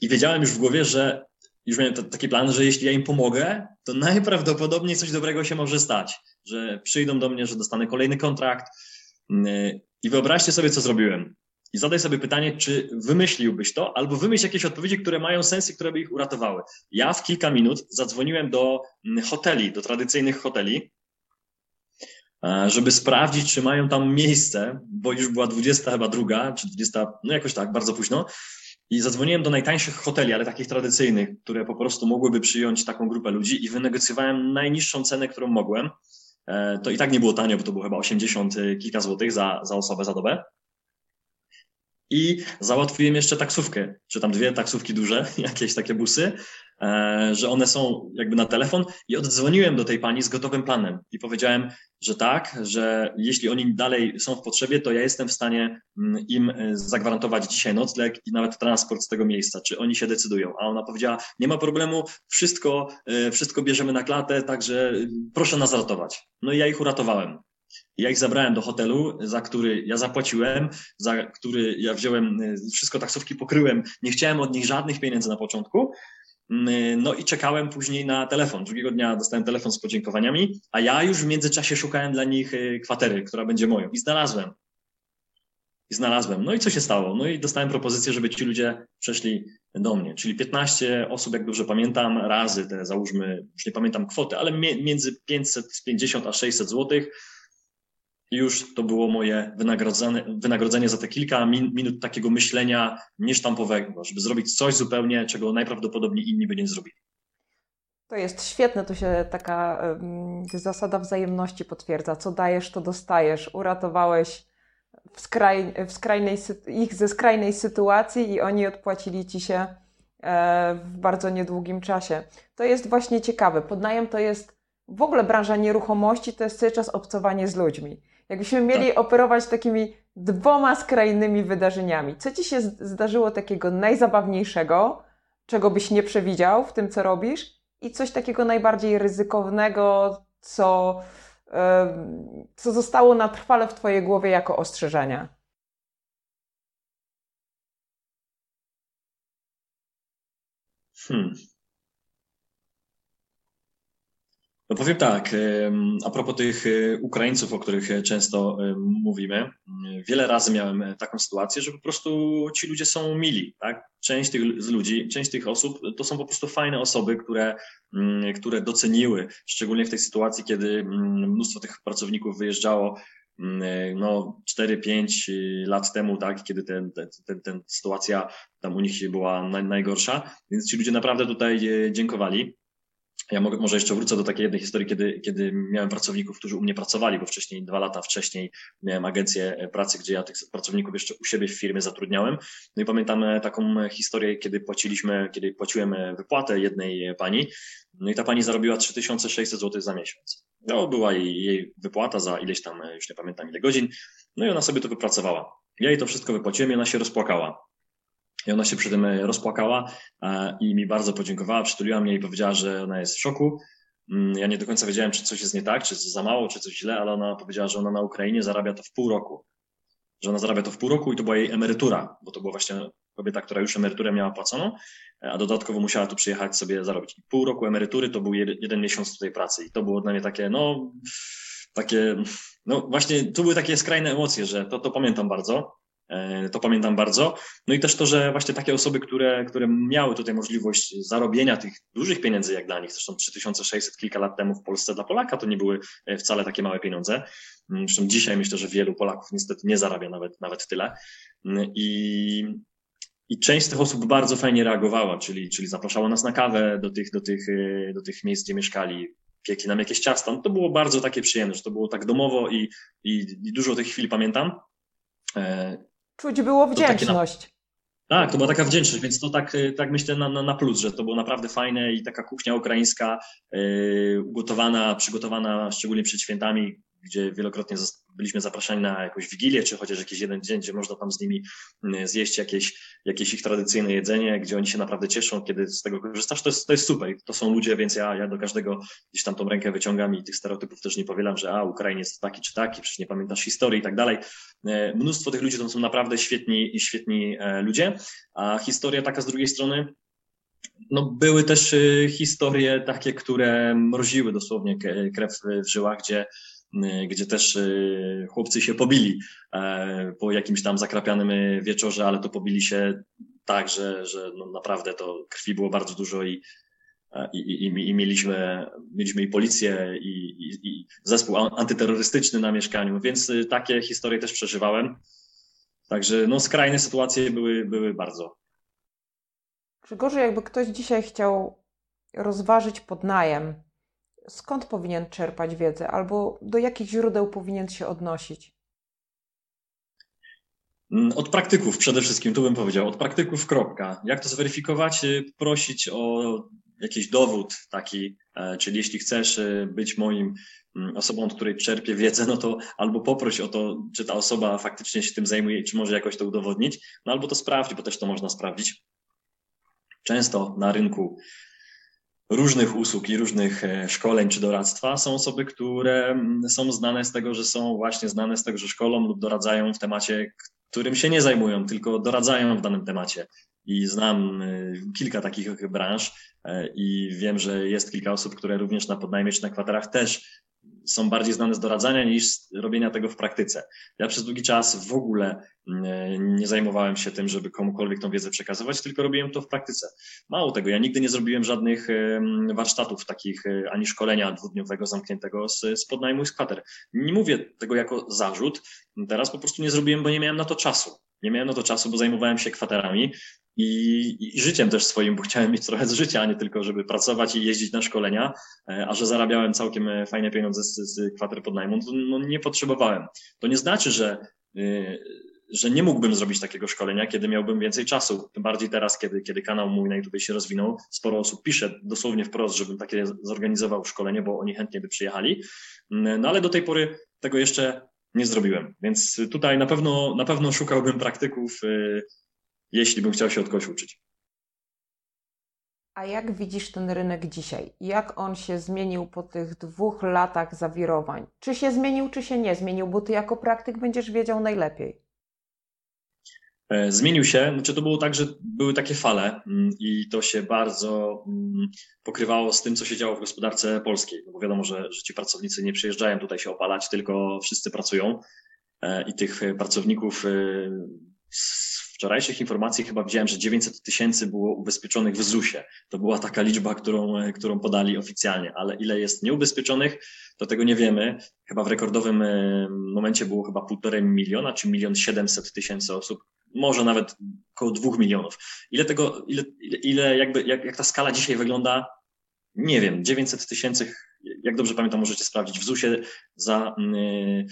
I wiedziałem już w głowie, że już miałem taki plan, że jeśli ja im pomogę, to najprawdopodobniej coś dobrego się może stać, że przyjdą do mnie, że dostanę kolejny kontrakt. I wyobraźcie sobie, co zrobiłem i zadaj sobie pytanie, czy wymyśliłbyś to, albo wymyśl jakieś odpowiedzi, które mają sens i które by ich uratowały. Ja w kilka minut zadzwoniłem do mm, hoteli, do tradycyjnych hoteli, e, żeby sprawdzić, czy mają tam miejsce, bo już była 20 chyba druga, czy 20, no jakoś tak, bardzo późno. I zadzwoniłem do najtańszych hoteli, ale takich tradycyjnych, które po prostu mogłyby przyjąć taką grupę ludzi i wynegocjowałem najniższą cenę, którą mogłem. E, to i tak nie było tanio, bo to było chyba 80 kilka złotych za, za osobę, za dobę. I załatwiłem jeszcze taksówkę, czy tam dwie taksówki duże, jakieś takie busy, e, że one są jakby na telefon i oddzwoniłem do tej pani z gotowym planem i powiedziałem, że tak, że jeśli oni dalej są w potrzebie, to ja jestem w stanie mm, im e, zagwarantować dzisiaj nocleg i nawet transport z tego miejsca, czy oni się decydują. A ona powiedziała, nie ma problemu, wszystko, e, wszystko bierzemy na klatę, także proszę nas ratować. No i ja ich uratowałem. Ja ich zabrałem do hotelu, za który ja zapłaciłem, za który ja wziąłem, y, wszystko taksówki pokryłem. Nie chciałem od nich żadnych pieniędzy na początku. Mm, no i czekałem później na telefon. Drugiego dnia dostałem telefon z podziękowaniami, a ja już w międzyczasie szukałem dla nich y, kwatery, która będzie moją. I znalazłem. I znalazłem. No i co się stało? No i dostałem propozycję, żeby ci ludzie przeszli do mnie. Czyli 15 osób, jak dobrze pamiętam, razy te, załóżmy, już nie pamiętam kwoty, ale między 550 a 600 złotych już to było moje wynagrodzenie, wynagrodzenie za te kilka min, minut takiego myślenia niesztampowego, żeby zrobić coś zupełnie, czego najprawdopodobniej inni by nie zrobili. To jest świetne, tu się taka zasada wzajemności potwierdza. Co dajesz, to dostajesz. Uratowałeś w, skraj, w skrajnej, ich ze skrajnej sytuacji i oni odpłacili ci się e, w bardzo niedługim czasie. To jest właśnie ciekawe. Podnajem to jest w ogóle branża nieruchomości, to jest cały czas obcowanie z ludźmi. Jakbyśmy mieli tak. operować takimi dwoma skrajnymi wydarzeniami. Co ci się zdarzyło takiego najzabawniejszego, czego byś nie przewidział w tym, co robisz, i coś takiego najbardziej ryzykownego, co, co zostało na trwale w Twojej głowie jako ostrzeżenia? Hmm. No powiem tak, a propos tych e, Ukraińców, o których e, często e, mówimy, wiele razy miałem taką sytuację, że po prostu ci ludzie są mili, tak? Część tych z ludzi, część tych osób to są po prostu fajne osoby, które, które doceniły, szczególnie w tej sytuacji, kiedy mnóstwo tych pracowników wyjeżdżało no 4-5 lat temu, tak, kiedy ten, ten, ten, sytuacja tam u nich była najgorsza, więc ci ludzie naprawdę tutaj dziękowali. Ja mogę, może jeszcze wrócę do takiej jednej historii, kiedy, kiedy miałem pracowników, którzy u mnie pracowali, bo wcześniej, dwa lata wcześniej miałem agencję pracy, gdzie ja tych pracowników jeszcze u siebie w firmie zatrudniałem. No i pamiętam e, taką historię, kiedy płaciliśmy, kiedy płaciłem e, wypłatę jednej pani, no i ta pani zarobiła 3600 zł za miesiąc. No, była jej, jej wypłata za ileś tam, e, już nie pamiętam ile godzin, no i ona sobie to wypracowała. Ja jej to wszystko wypłaciłem i ona się rozpłakała. I ona się przy tym e, rozpłakała i mi bardzo podziękowała, przytuliła mnie i powiedziała, że ona jest w szoku. Mm, ja nie do końca wiedziałem, czy coś jest nie tak, czy za mało, czy coś źle, ale ona powiedziała, że ona na Ukrainie zarabia to w pół roku. Że ona zarabia to w pół roku i to była jej emerytura, bo to była właśnie kobieta, która już emeryturę miała płaconą, a dodatkowo musiała tu przyjechać sobie zarobić. Pół roku emerytury to był jeden miesiąc tutaj pracy i to było dla mnie takie, no, takie, no właśnie, tu były takie skrajne emocje, że to, to pamiętam bardzo. E, to pamiętam bardzo. No i też to, że właśnie takie osoby, które, które miały tutaj możliwość zarobienia tych dużych pieniędzy jak dla nich, zresztą 3600 kilka lat temu w Polsce dla Polaka to nie były e, wcale takie małe pieniądze. Mm, zresztą dzisiaj myślę, że wielu Polaków niestety nie zarabia nawet, nawet tyle. Mm, I, i część z tych osób bardzo fajnie reagowała, czyli, czyli zapraszała nas na kawę do tych, do tych, e, do tych miejsc, gdzie mieszkali, piekli nam jakieś ciasta. No to było bardzo takie przyjemne, że to było tak domowo i, i, i dużo tych chwil pamiętam. Czuć było wdzięczność. Na... Tak, to była taka wdzięczność, więc to tak, y, tak myślę na, na plus, że to było naprawdę fajne i taka kuchnia ukraińska, yy, ugotowana, przygotowana szczególnie przed świętami, gdzie wielokrotnie byliśmy zapraszani na jakąś wigilię, czy chociaż jakiś jeden dzień, gdzie można tam z nimi mm, zjeść jakieś, jakieś ich tradycyjne jedzenie, gdzie oni się naprawdę cieszą, kiedy z tego korzystasz. To jest, to jest super. To są ludzie, więc ja, ja do każdego gdzieś tam tą rękę wyciągam i tych stereotypów też nie powielam, że a, Ukrainiec jest taki czy taki, przecież nie pamiętasz historii i tak dalej. E, mnóstwo tych ludzi to są naprawdę świetni i świetni e, ludzie, a historia taka z drugiej strony, no, były też e, historie takie, które mroziły dosłownie krew w żyłach, gdzie gdzie też y, chłopcy się pobili e, po jakimś tam zakrapianym wieczorze, ale to pobili się tak, że, że no naprawdę to krwi było bardzo dużo i, e, i, i, i mieliśmy, mieliśmy i policję, i, i, zespół antyterrorystyczny na mieszkaniu, więc y, takie historie też przeżywałem. Także no, skrajne sytuacje były, były bardzo, Grzegorzu, jakby ktoś dzisiaj chciał rozważyć podnajem, skąd powinien czerpać wiedzę albo do jakich źródeł powinien się odnosić? Mm, od praktyków przede wszystkim, tu bym powiedział, od praktyków kropka. Jak to zweryfikować? Y, prosić o jakiś dowód taki, e, czyli jeśli chcesz y, być moim mm, osobą, od której czerpię wiedzę, no to albo poproś o to, czy ta osoba faktycznie się tym zajmuje, czy może jakoś to udowodnić, no albo to sprawdź, bo też to można sprawdzić. Często na rynku różnych usług i różnych e, szkoleń czy doradztwa są osoby, które mm, są znane z tego, że są właśnie znane z tego, że szkolą lub doradzają w temacie, którym się nie zajmują, tylko doradzają w danym temacie. I znam e, kilka takich branż e, i wiem, że jest kilka osób, które również na podnajmie czy na kwaterach też są bardziej znane z doradzania niż z robienia tego w praktyce. Ja przez długi czas w ogóle mm, nie zajmowałem się tym, żeby komukolwiek tą wiedzę przekazywać, tylko robiłem to w praktyce. Mało tego, ja nigdy nie zrobiłem żadnych warsztatów takich, e, ani szkolenia dwudniowego zamkniętego z, z podnajmu i z kwater. Nie mówię tego jako zarzut, teraz po prostu nie zrobiłem, bo nie miałem na to czasu. Nie miałem na to czasu, bo zajmowałem się kwaterami i, i, życiem też swoim, bo chciałem mieć trochę z życia, a nie tylko, żeby pracować i jeździć na szkolenia, e, a że zarabiałem całkiem e, fajne pieniądze z, z kwater podnajmu, to no, nie potrzebowałem. To nie znaczy, że, e, że nie mógłbym zrobić takiego szkolenia, kiedy miałbym więcej czasu. Tym bardziej teraz, kiedy, kiedy kanał mój na YouTube się rozwinął, sporo osób pisze dosłownie wprost, żebym takie zorganizował szkolenie, bo oni chętnie by przyjechali. No ale do tej pory tego jeszcze nie zrobiłem. Więc tutaj na pewno, na pewno szukałbym praktyków, jeśli bym chciał się od kogoś uczyć. A jak widzisz ten rynek dzisiaj? Jak on się zmienił po tych dwóch latach zawirowań? Czy się zmienił, czy się nie zmienił? Bo ty jako praktyk będziesz wiedział najlepiej. E, zmienił się, znaczy to było tak, że były takie fale mm, i to się bardzo mm, pokrywało z tym, co się działo w gospodarce polskiej. No bo wiadomo, że, że ci pracownicy nie przyjeżdżają tutaj się opalać, tylko wszyscy pracują e, i tych pracowników e, wczorajszych informacji chyba widziałem, że 900 tysięcy było ubezpieczonych w ZUS-ie. To była taka liczba, którą, którą podali oficjalnie, ale ile jest nieubezpieczonych, to tego nie wiemy. Chyba w rekordowym momencie było chyba półtorej miliona, czy milion siedemset tysięcy osób, może nawet około dwóch milionów. Ile tego, ile, ile jakby, jak, jak ta skala dzisiaj wygląda, nie wiem, 900 tysięcy, jak dobrze pamiętam, możecie sprawdzić w ZUS-ie za, yy,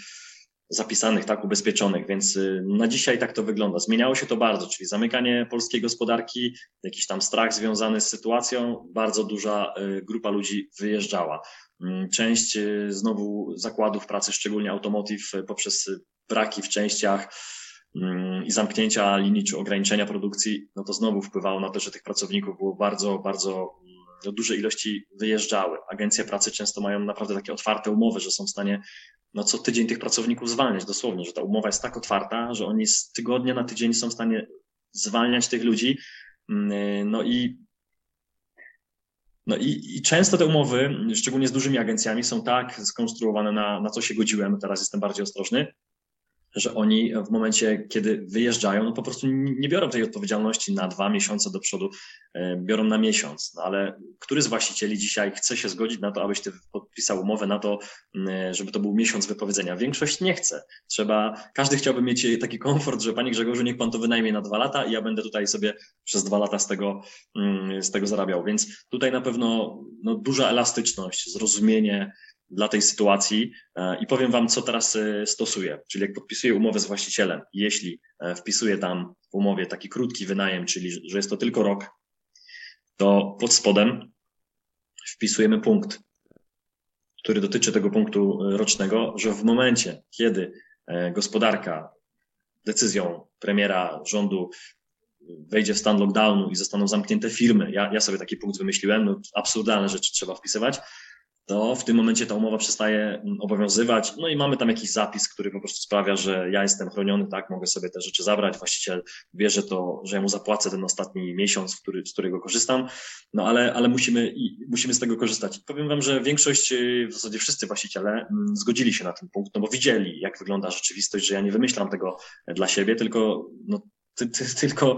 zapisanych, tak, ubezpieczonych, więc y, na dzisiaj tak to wygląda. Zmieniało się to bardzo, czyli zamykanie polskiej gospodarki, jakiś tam strach związany z sytuacją, bardzo duża y, grupa ludzi wyjeżdżała. Mm, część y, znowu zakładów pracy, szczególnie automotive, poprzez braki w częściach i zamknięcia linii czy ograniczenia produkcji, no to znowu wpływało na to, że tych pracowników było bardzo, bardzo no, duże ilości wyjeżdżały. Agencje pracy często mają naprawdę takie otwarte umowy, że są w stanie no, co tydzień tych pracowników zwalniać dosłownie, że ta umowa jest tak otwarta, że oni z tygodnia na tydzień są w stanie zwalniać tych ludzi. Mm, no i no i, i, często te umowy, szczególnie z dużymi agencjami, są tak skonstruowane, na, na co się godziłem, teraz jestem bardziej ostrożny, że oni w momencie, kiedy wyjeżdżają, no po prostu nie biorą tej odpowiedzialności na dwa miesiące do przodu, e, biorą na miesiąc. No ale który z właścicieli dzisiaj chce się zgodzić na to, abyś ty podpisał umowę na to, żeby to był miesiąc wypowiedzenia? Większość nie chce. Trzeba, każdy chciałby mieć taki komfort, że panie Grzegorzu, niech pan to wynajmie na dwa lata i ja będę tutaj sobie przez dwa lata z tego, z tego zarabiał. Więc tutaj na pewno no, duża elastyczność, zrozumienie, dla tej sytuacji e, i powiem Wam, co teraz e, stosuję. Czyli jak podpisuję umowę z właścicielem, jeśli e, wpisuję tam w umowie taki krótki wynajem, czyli że jest to tylko rok, to pod spodem wpisujemy punkt, który dotyczy tego punktu rocznego, że w momencie, kiedy gospodarka decyzją premiera rządu wejdzie w stan lockdownu i zostaną zamknięte firmy, ja, ja sobie taki punkt wymyśliłem, no absurdalne rzeczy trzeba wpisywać, to w tym momencie ta umowa przestaje mm, obowiązywać. No i mamy tam jakiś zapis, który po prostu sprawia, że ja jestem chroniony, tak, mogę sobie te rzeczy zabrać. Właściciel wie, że to, że ja mu zapłacę ten ostatni miesiąc, który, z którego korzystam, no ale, ale musimy, musimy z tego korzystać. powiem Wam, że większość, y, w zasadzie wszyscy właściciele mm, zgodzili się na ten punkt, no bo widzieli, jak wygląda rzeczywistość, że ja nie wymyślam tego dla siebie, tylko no, ty, ty, tylko,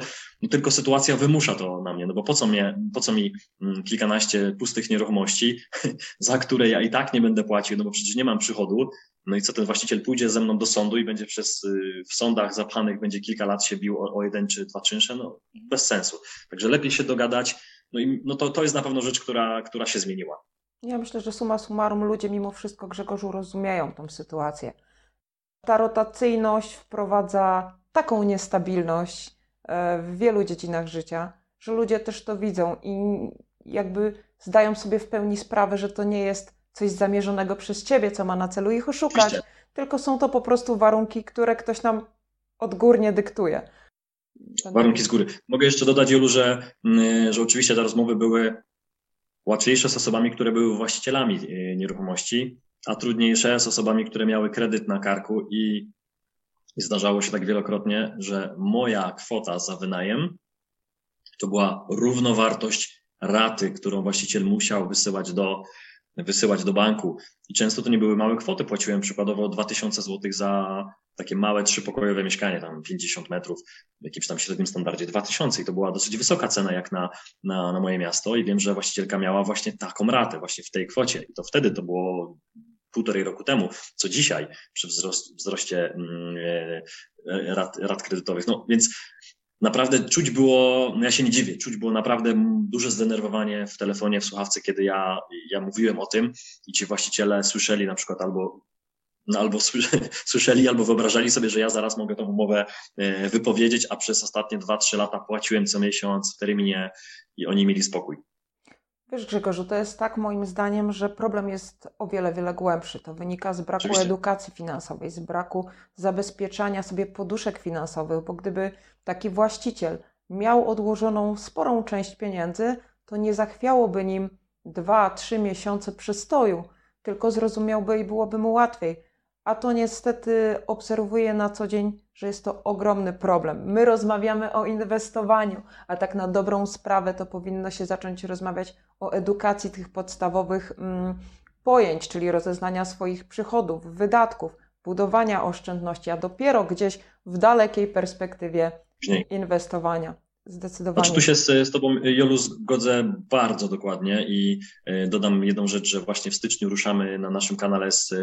tylko sytuacja wymusza to na mnie, no bo po co, mnie, po co mi mm, kilkanaście pustych nieruchomości, za które ja i tak nie będę płacił, no bo przecież nie mam przychodu, No i co ten właściciel pójdzie ze mną do sądu i będzie przez y, w sądach zapchanych będzie kilka lat się bił o, o jeden czy dwa czynsze? No bez sensu. Także lepiej się dogadać. No i no to, to jest na pewno rzecz, która, która się zmieniła. Ja myślę, że suma summarum ludzie mimo wszystko Grzegorzu rozumieją tą sytuację. Ta rotacyjność wprowadza taką niestabilność e, w wielu dziedzinach życia, że ludzie też to widzą i jakby zdają sobie w pełni sprawę, że to nie jest coś zamierzonego przez ciebie, co ma na celu ich oszukać, tylko są to po prostu warunki, które ktoś nam odgórnie dyktuje. Warunki z góry. Mogę jeszcze dodać, Jolu, że, mm, że oczywiście te rozmowy były łatwiejsze z osobami, które były właścicielami e, nieruchomości, a trudniejsze z osobami, które miały kredyt na karku i, i zdarzało się tak wielokrotnie, że moja kwota za wynajem to była równowartość raty, którą właściciel musiał wysyłać do, wysyłać do banku. I często to nie były małe kwoty. Płaciłem przykładowo 2000 zł za takie małe, trzypokojowe mieszkanie, tam 50 metrów, w jakimś tam średnim standardzie 2000 i to była dosyć wysoka cena jak na, na, na moje miasto i wiem, że właścicielka miała właśnie taką ratę, właśnie w tej kwocie i to wtedy to było półtorej roku temu, co dzisiaj przy wzrost, wzroście mm, e, rat, rat kredytowych. No więc naprawdę czuć było, no ja się nie dziwię, czuć było naprawdę duże zdenerwowanie w telefonie, w słuchawce, kiedy ja, ja mówiłem o tym i ci właściciele słyszeli na przykład albo no albo słyszeli, albo wyobrażali sobie, że ja zaraz mogę tą umowę e, wypowiedzieć, a przez ostatnie 2-3 lata płaciłem co miesiąc w terminie i oni mieli spokój. Wiesz, Grzegorzu, to jest tak moim zdaniem, że problem jest o wiele, wiele głębszy. To wynika z braku Oczywiście. edukacji finansowej, z braku zabezpieczania sobie poduszek finansowych, bo gdyby taki właściciel miał odłożoną sporą część pieniędzy, to nie zachwiałoby nim 2-3 miesiące przystoju, tylko zrozumiałby i byłoby mu łatwiej. A to niestety obserwuję na co dzień, że jest to ogromny problem. My rozmawiamy o inwestowaniu, a tak na dobrą sprawę to powinno się zacząć rozmawiać o edukacji tych podstawowych mm, pojęć, czyli rozeznania swoich przychodów, wydatków, budowania oszczędności, a dopiero gdzieś w dalekiej perspektywie inwestowania. Zdecydowanie. Znaczy tu się z, z Tobą, Jolu, zgodzę bardzo dokładnie i e, dodam jedną rzecz, że właśnie w styczniu ruszamy na naszym kanale z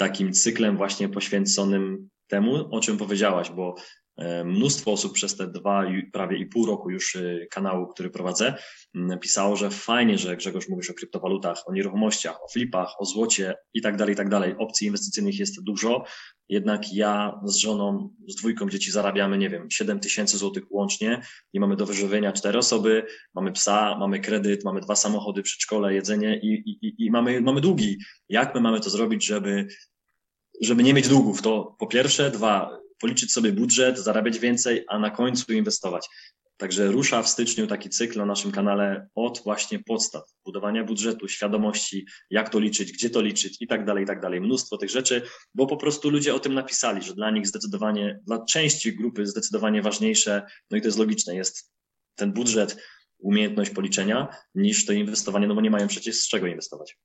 takim cyklem właśnie poświęconym temu, o czym powiedziałaś, bo e, mnóstwo osób przez te dwa, prawie i pół roku już e, kanału, który prowadzę, pisało, że fajnie, że Grzegorz mówisz o kryptowalutach, o nieruchomościach, o flipach, o złocie i tak dalej, i tak dalej. Opcji inwestycyjnych jest dużo, jednak ja z żoną, z dwójką dzieci zarabiamy, nie wiem, 7 tysięcy złotych łącznie i mamy do wyżywienia cztery osoby, mamy psa, mamy kredyt, mamy dwa samochody, przedszkole, jedzenie i, i, i mamy, mamy długi. Jak my mamy to zrobić, żeby żeby nie mieć długów, to po pierwsze, dwa, policzyć sobie budżet, zarabiać więcej, a na końcu inwestować. Także rusza w styczniu taki cykl na naszym kanale od właśnie podstaw, budowania budżetu, świadomości, jak to liczyć, gdzie to liczyć i tak dalej, i tak dalej. Mnóstwo tych rzeczy, bo po prostu ludzie o tym napisali, że dla nich zdecydowanie, dla części grupy zdecydowanie ważniejsze, no i to jest logiczne, jest ten budżet, umiejętność policzenia, niż to inwestowanie, no bo nie mają przecież z czego inwestować.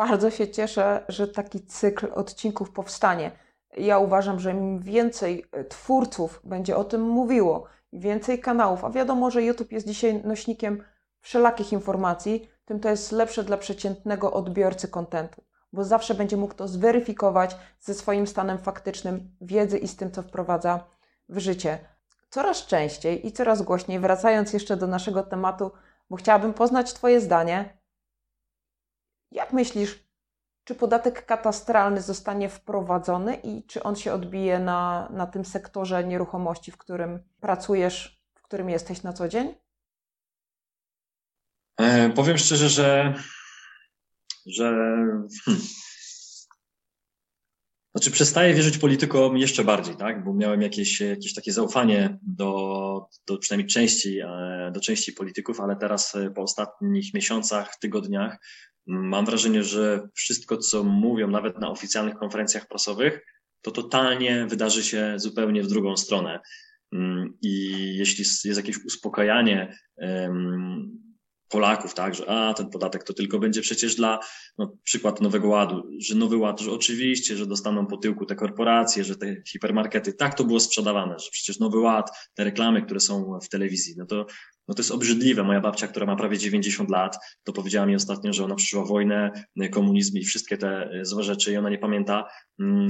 Bardzo się cieszę, że taki cykl odcinków powstanie. Ja uważam, że im więcej e, twórców będzie o tym mówiło, więcej kanałów, a wiadomo, że YouTube jest dzisiaj nośnikiem wszelakich informacji, tym to jest lepsze dla przeciętnego odbiorcy kontentu, bo zawsze będzie mógł to zweryfikować ze swoim stanem faktycznym wiedzy i z tym, co wprowadza w życie. Coraz częściej i coraz głośniej, wracając jeszcze do naszego tematu, bo chciałabym poznać Twoje zdanie, jak myślisz, czy podatek katastralny zostanie wprowadzony i czy on się odbije na, na tym sektorze nieruchomości, w którym pracujesz, w którym jesteś na co dzień? E, powiem szczerze, że, że hmm, znaczy przestaję wierzyć politykom jeszcze bardziej, tak? bo miałem jakieś, jakieś takie zaufanie do, do przynajmniej części, e, do części polityków, ale teraz e, po ostatnich miesiącach, tygodniach mam wrażenie, że wszystko, co mówią nawet na oficjalnych konferencjach prasowych, to totalnie wydarzy się zupełnie w drugą stronę. Mm, I jeśli jest jakieś uspokajanie Polaków, tak, że a, ten podatek to tylko będzie przecież dla, no, przykład Nowego Ładu, że Nowy Ład, że oczywiście, że dostaną po tyłku te korporacje, że te hipermarkety, tak to było sprzedawane, że przecież Nowy Ład, te reklamy, które są w telewizji, no to, no to jest obrzydliwe. Moja babcia, która ma prawie 90 lat, to powiedziała mi ostatnio, że ona przeżyła wojnę, komunizm i wszystkie te złe rzeczy i ona nie pamięta, mm,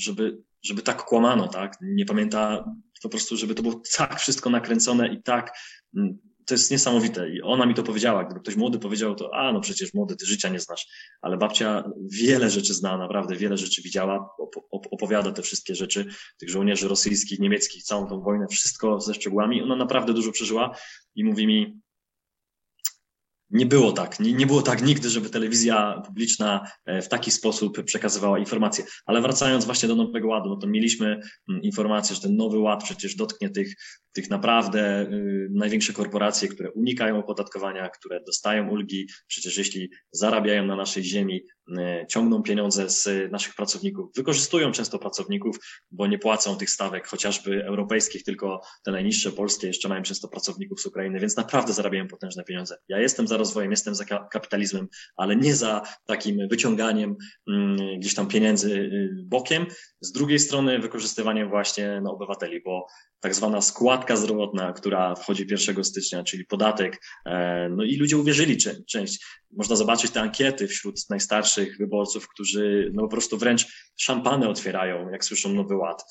żeby, żeby tak kłamano, tak? Nie pamięta po prostu, żeby to było tak wszystko nakręcone i tak mm, to jest niesamowite. I ona mi to powiedziała. Gdyby ktoś młody powiedział, to a no przecież młody, ty życia nie znasz. Ale babcia wiele rzeczy zna, naprawdę wiele rzeczy widziała, opowiada te wszystkie rzeczy, tych żołnierzy rosyjskich, niemieckich, całą tą wojnę, wszystko ze szczegółami. Ona naprawdę dużo przeżyła i mówi mi, nie było tak. Nie, nie było tak nigdy, żeby telewizja publiczna e, w taki sposób przekazywała informacje. Ale wracając właśnie do Nowego Ładu, no to mieliśmy mm, informację, że ten Nowy Ład przecież dotknie tych, tych naprawdę y, największe korporacje, które unikają opodatkowania, które dostają ulgi. Przecież jeśli zarabiają na naszej ziemi, y, ciągną pieniądze z naszych pracowników, wykorzystują często pracowników, bo nie płacą tych stawek, chociażby europejskich, tylko te najniższe polskie jeszcze mają często pracowników z Ukrainy, więc naprawdę zarabiają potężne pieniądze. Ja jestem za rozwojem, jestem za kapitalizmem, ale nie za takim wyciąganiem mm, gdzieś tam pieniędzy y, bokiem. Z drugiej strony wykorzystywaniem właśnie no, obywateli, bo tak zwana składka zdrowotna, która wchodzi 1 stycznia, czyli podatek. E, no i ludzie uwierzyli część. Można zobaczyć te ankiety wśród najstarszych wyborców, którzy no po prostu wręcz szampany otwierają, jak słyszą Nowy Ład,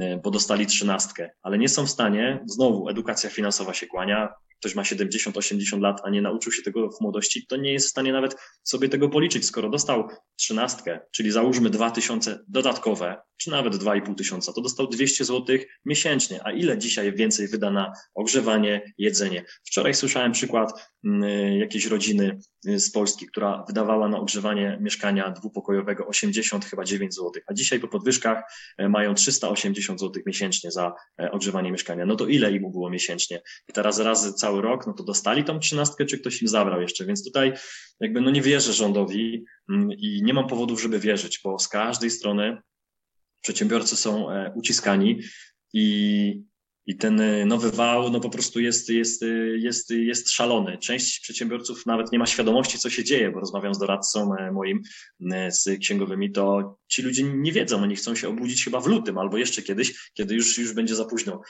e, bo dostali trzynastkę, ale nie są w stanie, znowu edukacja finansowa się kłania, ktoś ma 70-80 lat, a nie nauczył się tego w młodości, to nie jest w stanie nawet sobie tego policzyć. Skoro dostał trzynastkę, czyli załóżmy 2000 dodatkowe, czy nawet 2,5 tysiąca, to dostał 200 zł miesięcznie. A ile dzisiaj więcej wyda na ogrzewanie, jedzenie? Wczoraj słyszałem przykład mm, jakiejś rodziny y, z Polski, która wydawała na ogrzewanie mieszkania dwupokojowego 80 chyba 9 zł, a dzisiaj po podwyżkach e, mają 380 zł miesięcznie za e, ogrzewanie mieszkania. No to ile im było miesięcznie? I teraz razy cały rok, no to dostali tą trzynastkę, czy ktoś im zabrał jeszcze? Więc tutaj jakby no nie wierzę rządowi mm, i nie mam powodów, żeby wierzyć, bo z każdej strony przedsiębiorcy są e, uciskani i i ten e, nowy wał no po prostu jest, jest, e, jest, jest szalony. Część przedsiębiorców nawet nie ma świadomości, co się dzieje, bo rozmawiam z doradcą moim, z księgowymi, to ci ludzie nie wiedzą, oni chcą się obudzić chyba w lutym albo jeszcze kiedyś, kiedy już, już będzie za późno.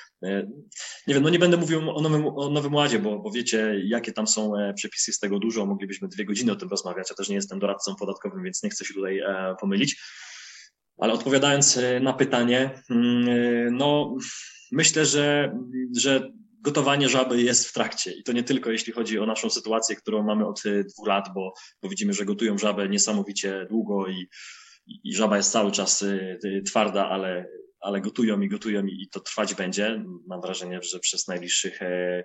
Nie wiem, no nie będę mówił o Nowym, o nowym Ładzie, bo, bo wiecie, jakie tam są przepisy, z tego dużo, moglibyśmy dwie godziny o tym rozmawiać, ja też nie jestem doradcą podatkowym, więc nie chcę się tutaj pomylić. Ale odpowiadając na pytanie, mm, no myślę, że, że gotowanie żaby jest w trakcie i to nie tylko jeśli chodzi o naszą sytuację, którą mamy od e, dwóch lat, bo, bo widzimy, że gotują żabę niesamowicie długo i, i żaba jest cały czas e, twarda, ale, ale gotują i gotują i to trwać będzie. Mam wrażenie, że przez najbliższych e,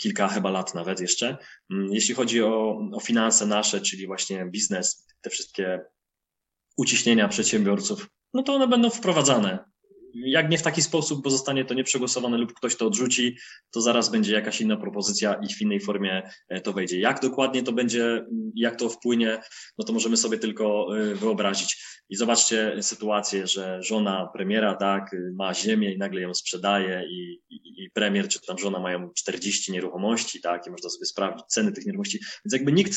kilka chyba lat nawet jeszcze. Mm, jeśli chodzi o, o finanse nasze, czyli właśnie biznes, te wszystkie uciśnienia przedsiębiorców, no to one będą wprowadzane jak nie w taki sposób, bo zostanie to nieprzegłosowane lub ktoś to odrzuci, to zaraz będzie jakaś inna propozycja i w innej formie e, to wejdzie. Jak dokładnie to będzie, jak to wpłynie, no to możemy sobie tylko e, wyobrazić. I zobaczcie sytuację, że żona premiera, tak, ma ziemię i nagle ją sprzedaje i, i, i premier czy tam żona mają 40 nieruchomości, tak, i można sobie sprawdzić ceny tych nieruchomości. Więc jakby nikt,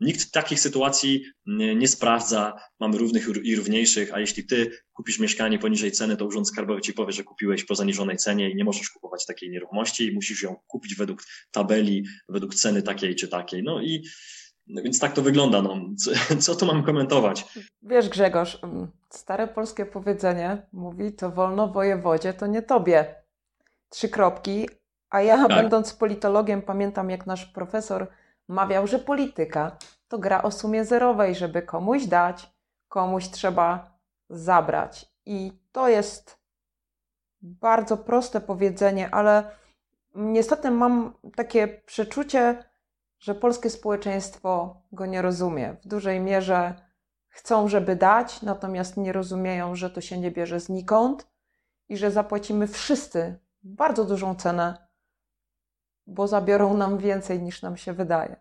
nikt takich sytuacji nie, sprawdza, mamy równych i równiejszych, a jeśli ty kupisz mieszkanie poniżej ceny, to urząd skarbowy ci powie, że kupiłeś po zaniżonej cenie i nie możesz kupować takiej nieruchomości i musisz ją kupić według tabeli, według ceny takiej czy takiej. No i no więc tak to wygląda. No. Co, co tu mam komentować? Wiesz, Grzegorz, mm, stare polskie powiedzenie mówi, to wolno wojewodzie, to nie tobie. Trzy kropki. A ja, tak. będąc politologiem, pamiętam, jak nasz profesor mawiał, że polityka to gra o sumie zerowej, żeby komuś dać, komuś trzeba zabrać. I to jest bardzo proste powiedzenie, ale niestety mam takie przeczucie, że polskie społeczeństwo go nie rozumie. W dużej mierze chcą, żeby dać, natomiast nie rozumieją, że to się nie bierze znikąd i że zapłacimy wszyscy bardzo dużą cenę, bo zabiorą nam więcej niż nam się wydaje.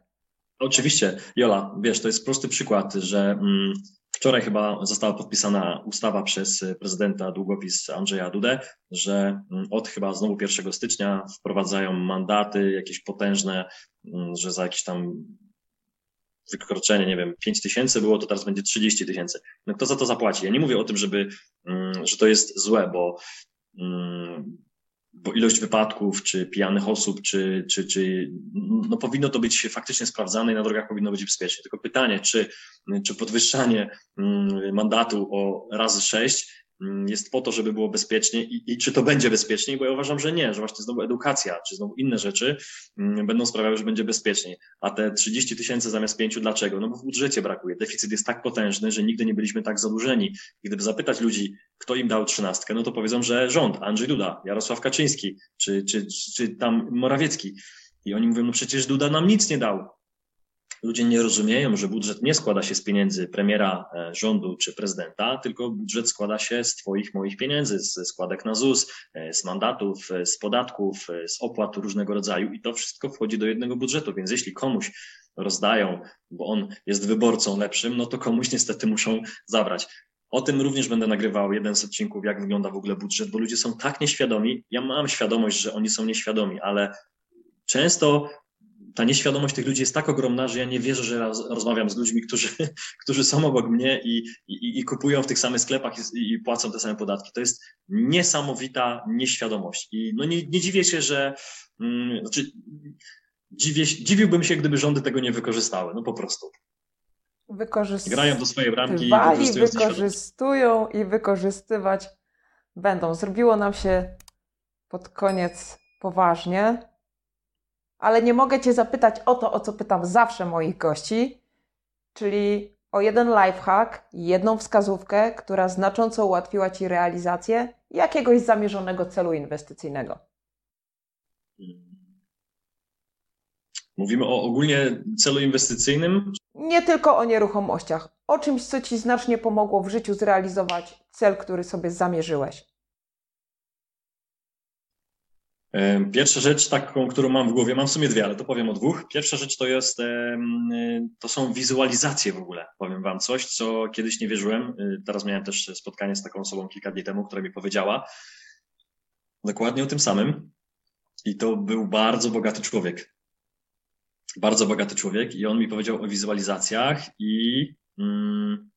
Oczywiście, Jola, wiesz, to jest prosty przykład, że mm, Wczoraj chyba została podpisana ustawa przez prezydenta długopis Andrzeja Dudę, że mm, od chyba znowu 1 stycznia wprowadzają mandaty jakieś potężne, mm, że za jakieś tam wykroczenie, nie wiem, 5 tysięcy było, to teraz będzie 30 tysięcy. No kto za to zapłaci? Ja nie mówię o tym, żeby, mm, że to jest złe, bo bo ilość wypadków, czy pijanych osób, czy, czy, czy no powinno to być faktycznie sprawdzane i na drogach powinno być bezpiecznie. Tylko pytanie, czy, czy podwyższanie mm, mandatu o razy sześć jest po to, żeby było bezpiecznie i, i, czy to będzie bezpieczniej, bo ja uważam, że nie, że właśnie znowu edukacja, czy znowu inne rzeczy mm, będą sprawiały, że będzie bezpieczniej. A te 30 tysięcy zamiast 5 dlaczego? No bo w budżecie brakuje. Deficyt jest tak potężny, że nigdy nie byliśmy tak zadłużeni. Gdyby zapytać ludzi, kto im dał trzynastkę, no to powiedzą, że rząd, Andrzej Duda, Jarosław Kaczyński, czy, czy, czy tam Morawiecki. I oni mówią, no przecież Duda nam nic nie dał ludzie nie rozumieją, że budżet nie składa się z pieniędzy premiera, e, rządu czy prezydenta, tylko budżet składa się z Twoich, moich pieniędzy, z składek na ZUS, e, z mandatów, e, z podatków, z opłat różnego rodzaju i to wszystko wchodzi do jednego budżetu. Więc jeśli komuś rozdają, bo on jest wyborcą lepszym, no to komuś niestety muszą zabrać. O tym również będę nagrywał jeden z odcinków, jak wygląda w ogóle budżet, bo ludzie są tak nieświadomi. Ja mam świadomość, że oni są nieświadomi, ale często ta nieświadomość tych ludzi jest tak ogromna, że ja nie wierzę, że rozmawiam z ludźmi, którzy, którzy są obok mnie i, i, i kupują w tych samych sklepach i, i, płacą te same podatki. To jest niesamowita nieświadomość. I no nie, nie dziwię się, że mm, znaczy, dziwię, dziwiłbym się, gdyby rządy tego nie wykorzystały. No po prostu. Grają do swojej bramki. Wali, wykorzystują i wykorzystywać będą. Zrobiło nam się pod koniec poważnie ale nie mogę Cię zapytać o to, o co pytam zawsze moich gości, czyli o jeden lifehack, jedną wskazówkę, która znacząco ułatwiła Ci realizację jakiegoś zamierzonego celu inwestycyjnego. Mówimy o ogólnie celu inwestycyjnym? Nie tylko o nieruchomościach, o czymś, co Ci znacznie pomogło w życiu zrealizować cel, który sobie zamierzyłeś. Pierwsza rzecz, taką, którą mam w głowie, mam w sumie dwie, ale to powiem o dwóch. Pierwsza rzecz to jest, to są wizualizacje w ogóle. Powiem Wam coś, co kiedyś nie wierzyłem. Y, teraz miałem też spotkanie z taką osobą kilka dni temu, która mi powiedziała dokładnie o tym samym. I to był bardzo bogaty człowiek. Bardzo bogaty człowiek i on mi powiedział o wizualizacjach i mm,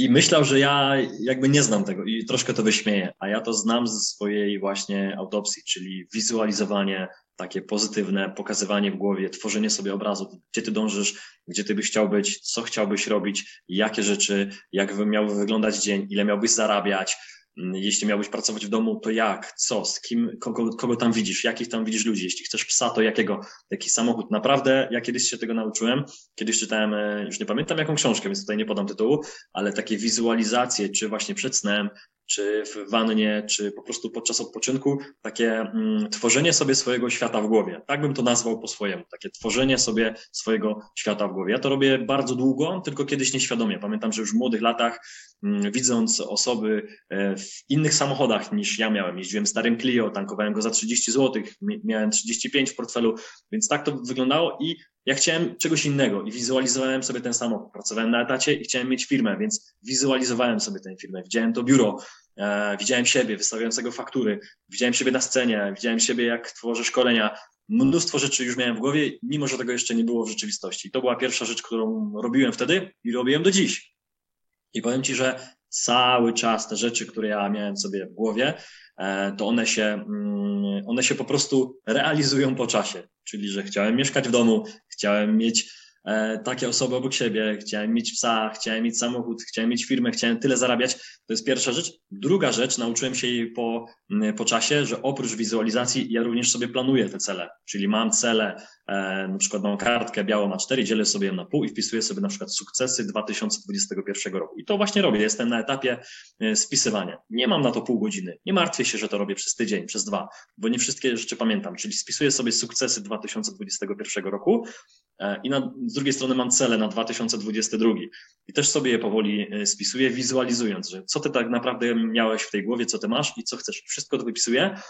i myślał, że ja jakby nie znam tego i troszkę to wyśmieję, a ja to znam ze swojej właśnie autopsji, czyli wizualizowanie takie pozytywne, pokazywanie w głowie, tworzenie sobie obrazu, gdzie ty dążysz, gdzie ty byś chciał być, co chciałbyś robić, jakie rzeczy, jak miałby wyglądać dzień, ile miałbyś zarabiać, jeśli miałbyś pracować w domu, to jak, co, z kim, kogo, kogo tam widzisz, jakich tam widzisz ludzi? Jeśli chcesz psa, to jakiego, jaki samochód? Naprawdę, ja kiedyś się tego nauczyłem. Kiedyś czytałem, e, już nie pamiętam jaką książkę, więc tutaj nie podam tytułu, ale takie wizualizacje, czy właśnie przed snem, czy w wannie, czy po prostu podczas odpoczynku, takie mm, tworzenie sobie swojego świata w głowie. Tak bym to nazwał po swojemu, takie tworzenie sobie swojego świata w głowie. Ja to robię bardzo długo, tylko kiedyś nieświadomie. Pamiętam, że już w młodych latach, mm, widząc osoby e, w innych samochodach niż ja miałem, jeździłem starym Clio, tankowałem go za 30 zł, miałem 35 w portfelu, więc tak to wyglądało i ja chciałem czegoś innego i wizualizowałem sobie ten samochód. Pracowałem na etacie i chciałem mieć firmę, więc wizualizowałem sobie tę firmę. Widziałem to biuro, e, widziałem siebie wystawiającego faktury, widziałem siebie na scenie, widziałem siebie, jak tworzę szkolenia. Mnóstwo rzeczy już miałem w głowie, mimo że tego jeszcze nie było w rzeczywistości. I to była pierwsza rzecz, którą robiłem wtedy i robię ją do dziś. I powiem Ci, że cały czas te rzeczy, które ja miałem sobie w głowie, e, to one się, mm, one się po prostu realizują po czasie. Czyli, że chciałem mieszkać w domu, chciałem mieć takie osoby obok siebie, chciałem mieć psa, chciałem mieć samochód, chciałem mieć firmę, chciałem tyle zarabiać. To jest pierwsza rzecz. Druga rzecz, nauczyłem się jej po, po czasie, że oprócz wizualizacji ja również sobie planuję te cele. Czyli mam cele, e, na przykład mam kartkę białą A4, dzielę sobie ją na pół i wpisuję sobie na przykład sukcesy 2021 roku. I to właśnie robię. Jestem na etapie e, spisywania. Nie mam na to pół godziny. Nie martwię się, że to robię przez tydzień, przez dwa, bo nie wszystkie rzeczy pamiętam. Czyli spisuję sobie sukcesy 2021 roku i na, z drugiej strony mam cele na 2022 i też sobie je powoli e, spisuję, wizualizując, że co ty tak naprawdę miałeś w tej głowie, co ty masz i co chcesz. Wszystko to wypisuję,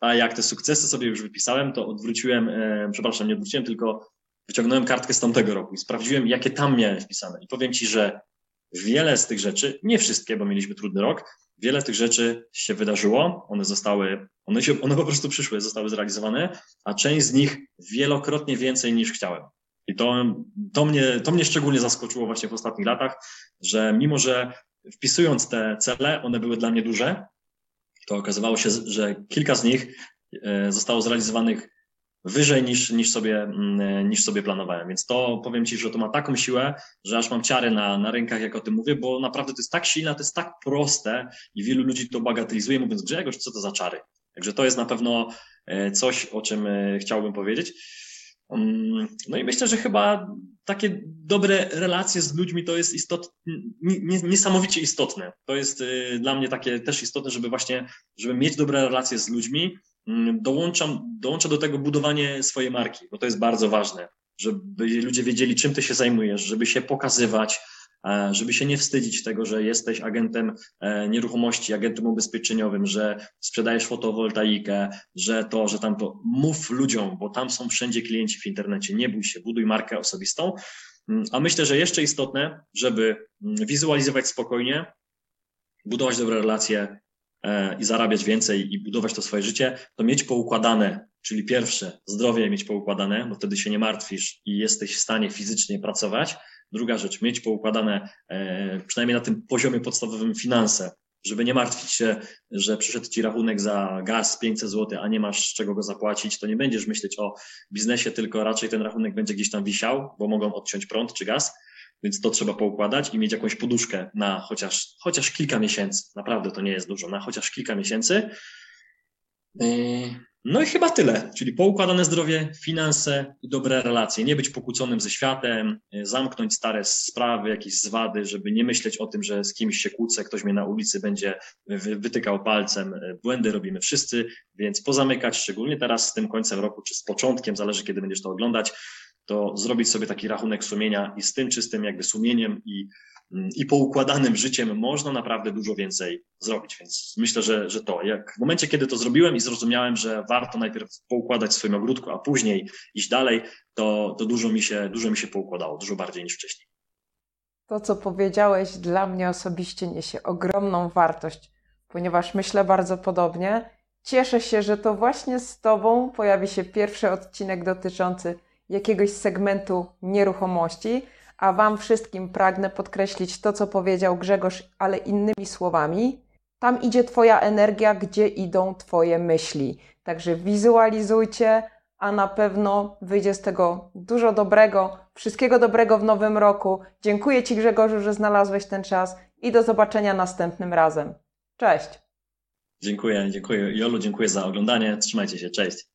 a jak te sukcesy sobie już wypisałem, to odwróciłem, e, przepraszam, nie odwróciłem, tylko wyciągnąłem kartkę z tamtego roku i sprawdziłem, jakie tam miałem wpisane. I powiem ci, że wiele z tych rzeczy, nie wszystkie, bo mieliśmy trudny rok, wiele tych rzeczy się wydarzyło, one zostały, one, się, one po prostu przyszły, zostały zrealizowane, a część z nich wielokrotnie więcej niż chciałem. To, to, mnie, to mnie szczególnie zaskoczyło właśnie w ostatnich latach, że mimo, że wpisując te cele, one były dla mnie duże, to okazywało się, że kilka z nich zostało zrealizowanych wyżej niż, niż, sobie, mm, niż sobie planowałem. Więc to powiem Ci, że to ma taką siłę, że aż mam ciary na, na rękach, jak o tym mówię, bo naprawdę to jest tak silne, to jest tak proste i wielu ludzi to bagatelizuje, mówiąc Grzegorz, co to za czary. Także to jest na pewno e, coś, o czym e, chciałbym powiedzieć. No i myślę, że chyba takie dobre relacje z ludźmi to jest istot, niesamowicie istotne. To jest e, dla mnie takie też istotne, żeby właśnie, żeby mieć dobre relacje z ludźmi, Mm, dołączam, dołącza do tego budowanie swojej marki, bo to jest bardzo ważne, żeby ludzie wiedzieli, czym ty się zajmujesz, żeby się pokazywać, żeby się nie wstydzić tego, że jesteś agentem e, nieruchomości, agentem ubezpieczeniowym, że sprzedajesz fotowoltaikę, że to, że tam to mów ludziom, bo tam są wszędzie klienci w internecie, nie bój się, buduj markę osobistą. Mm, a myślę, że jeszcze istotne, żeby mm, wizualizować spokojnie, budować dobre relacje, E, i zarabiać więcej i budować to swoje życie, to mieć poukładane, czyli pierwsze, zdrowie mieć poukładane, bo wtedy się nie martwisz i jesteś w stanie fizycznie pracować. Druga rzecz, mieć poukładane e, przynajmniej na tym poziomie podstawowym finanse, żeby nie martwić się, że przyszedł ci rachunek za gaz 500 zł, a nie masz czego go zapłacić, to nie będziesz myśleć o biznesie, tylko raczej ten rachunek będzie gdzieś tam wisiał, bo mogą odciąć prąd czy gaz więc to trzeba poukładać i mieć jakąś poduszkę na chociaż, chociaż kilka miesięcy. Naprawdę to nie jest dużo, na chociaż kilka miesięcy. Yy, no i chyba tyle, czyli poukładane zdrowie, finanse i dobre relacje. Nie być pokłóconym ze światem, yy, zamknąć stare sprawy, jakieś zwady, żeby nie myśleć o tym, że z kimś się kłócę, ktoś mnie na ulicy będzie wytykał palcem. Yy, błędy robimy wszyscy, więc pozamykać, szczególnie teraz z tym końcem roku, czy z początkiem, zależy kiedy będziesz to oglądać, to zrobić sobie taki rachunek sumienia i z tym czystym jakby sumieniem i, i poukładanym życiem można naprawdę dużo więcej zrobić. Więc myślę, że, że to, jak w momencie, kiedy to zrobiłem i zrozumiałem, że warto najpierw poukładać swoim ogródku, a później iść dalej, to, to dużo, mi się, dużo mi się poukładało, dużo bardziej niż wcześniej. To, co powiedziałeś, dla mnie osobiście niesie ogromną wartość, ponieważ myślę bardzo podobnie. Cieszę się, że to właśnie z Tobą pojawi się pierwszy odcinek dotyczący jakiegoś segmentu nieruchomości, a Wam wszystkim pragnę podkreślić to, co powiedział Grzegorz, ale innymi słowami. Tam idzie Twoja energia, gdzie idą Twoje myśli. Także wizualizujcie, a na pewno wyjdzie z tego dużo dobrego. Wszystkiego dobrego w nowym roku. Dziękuję Ci, Grzegorzu, że znalazłeś ten czas i do zobaczenia następnym razem. Cześć. Dziękuję, dziękuję. Jolu, dziękuję za oglądanie. Trzymajcie się. Cześć.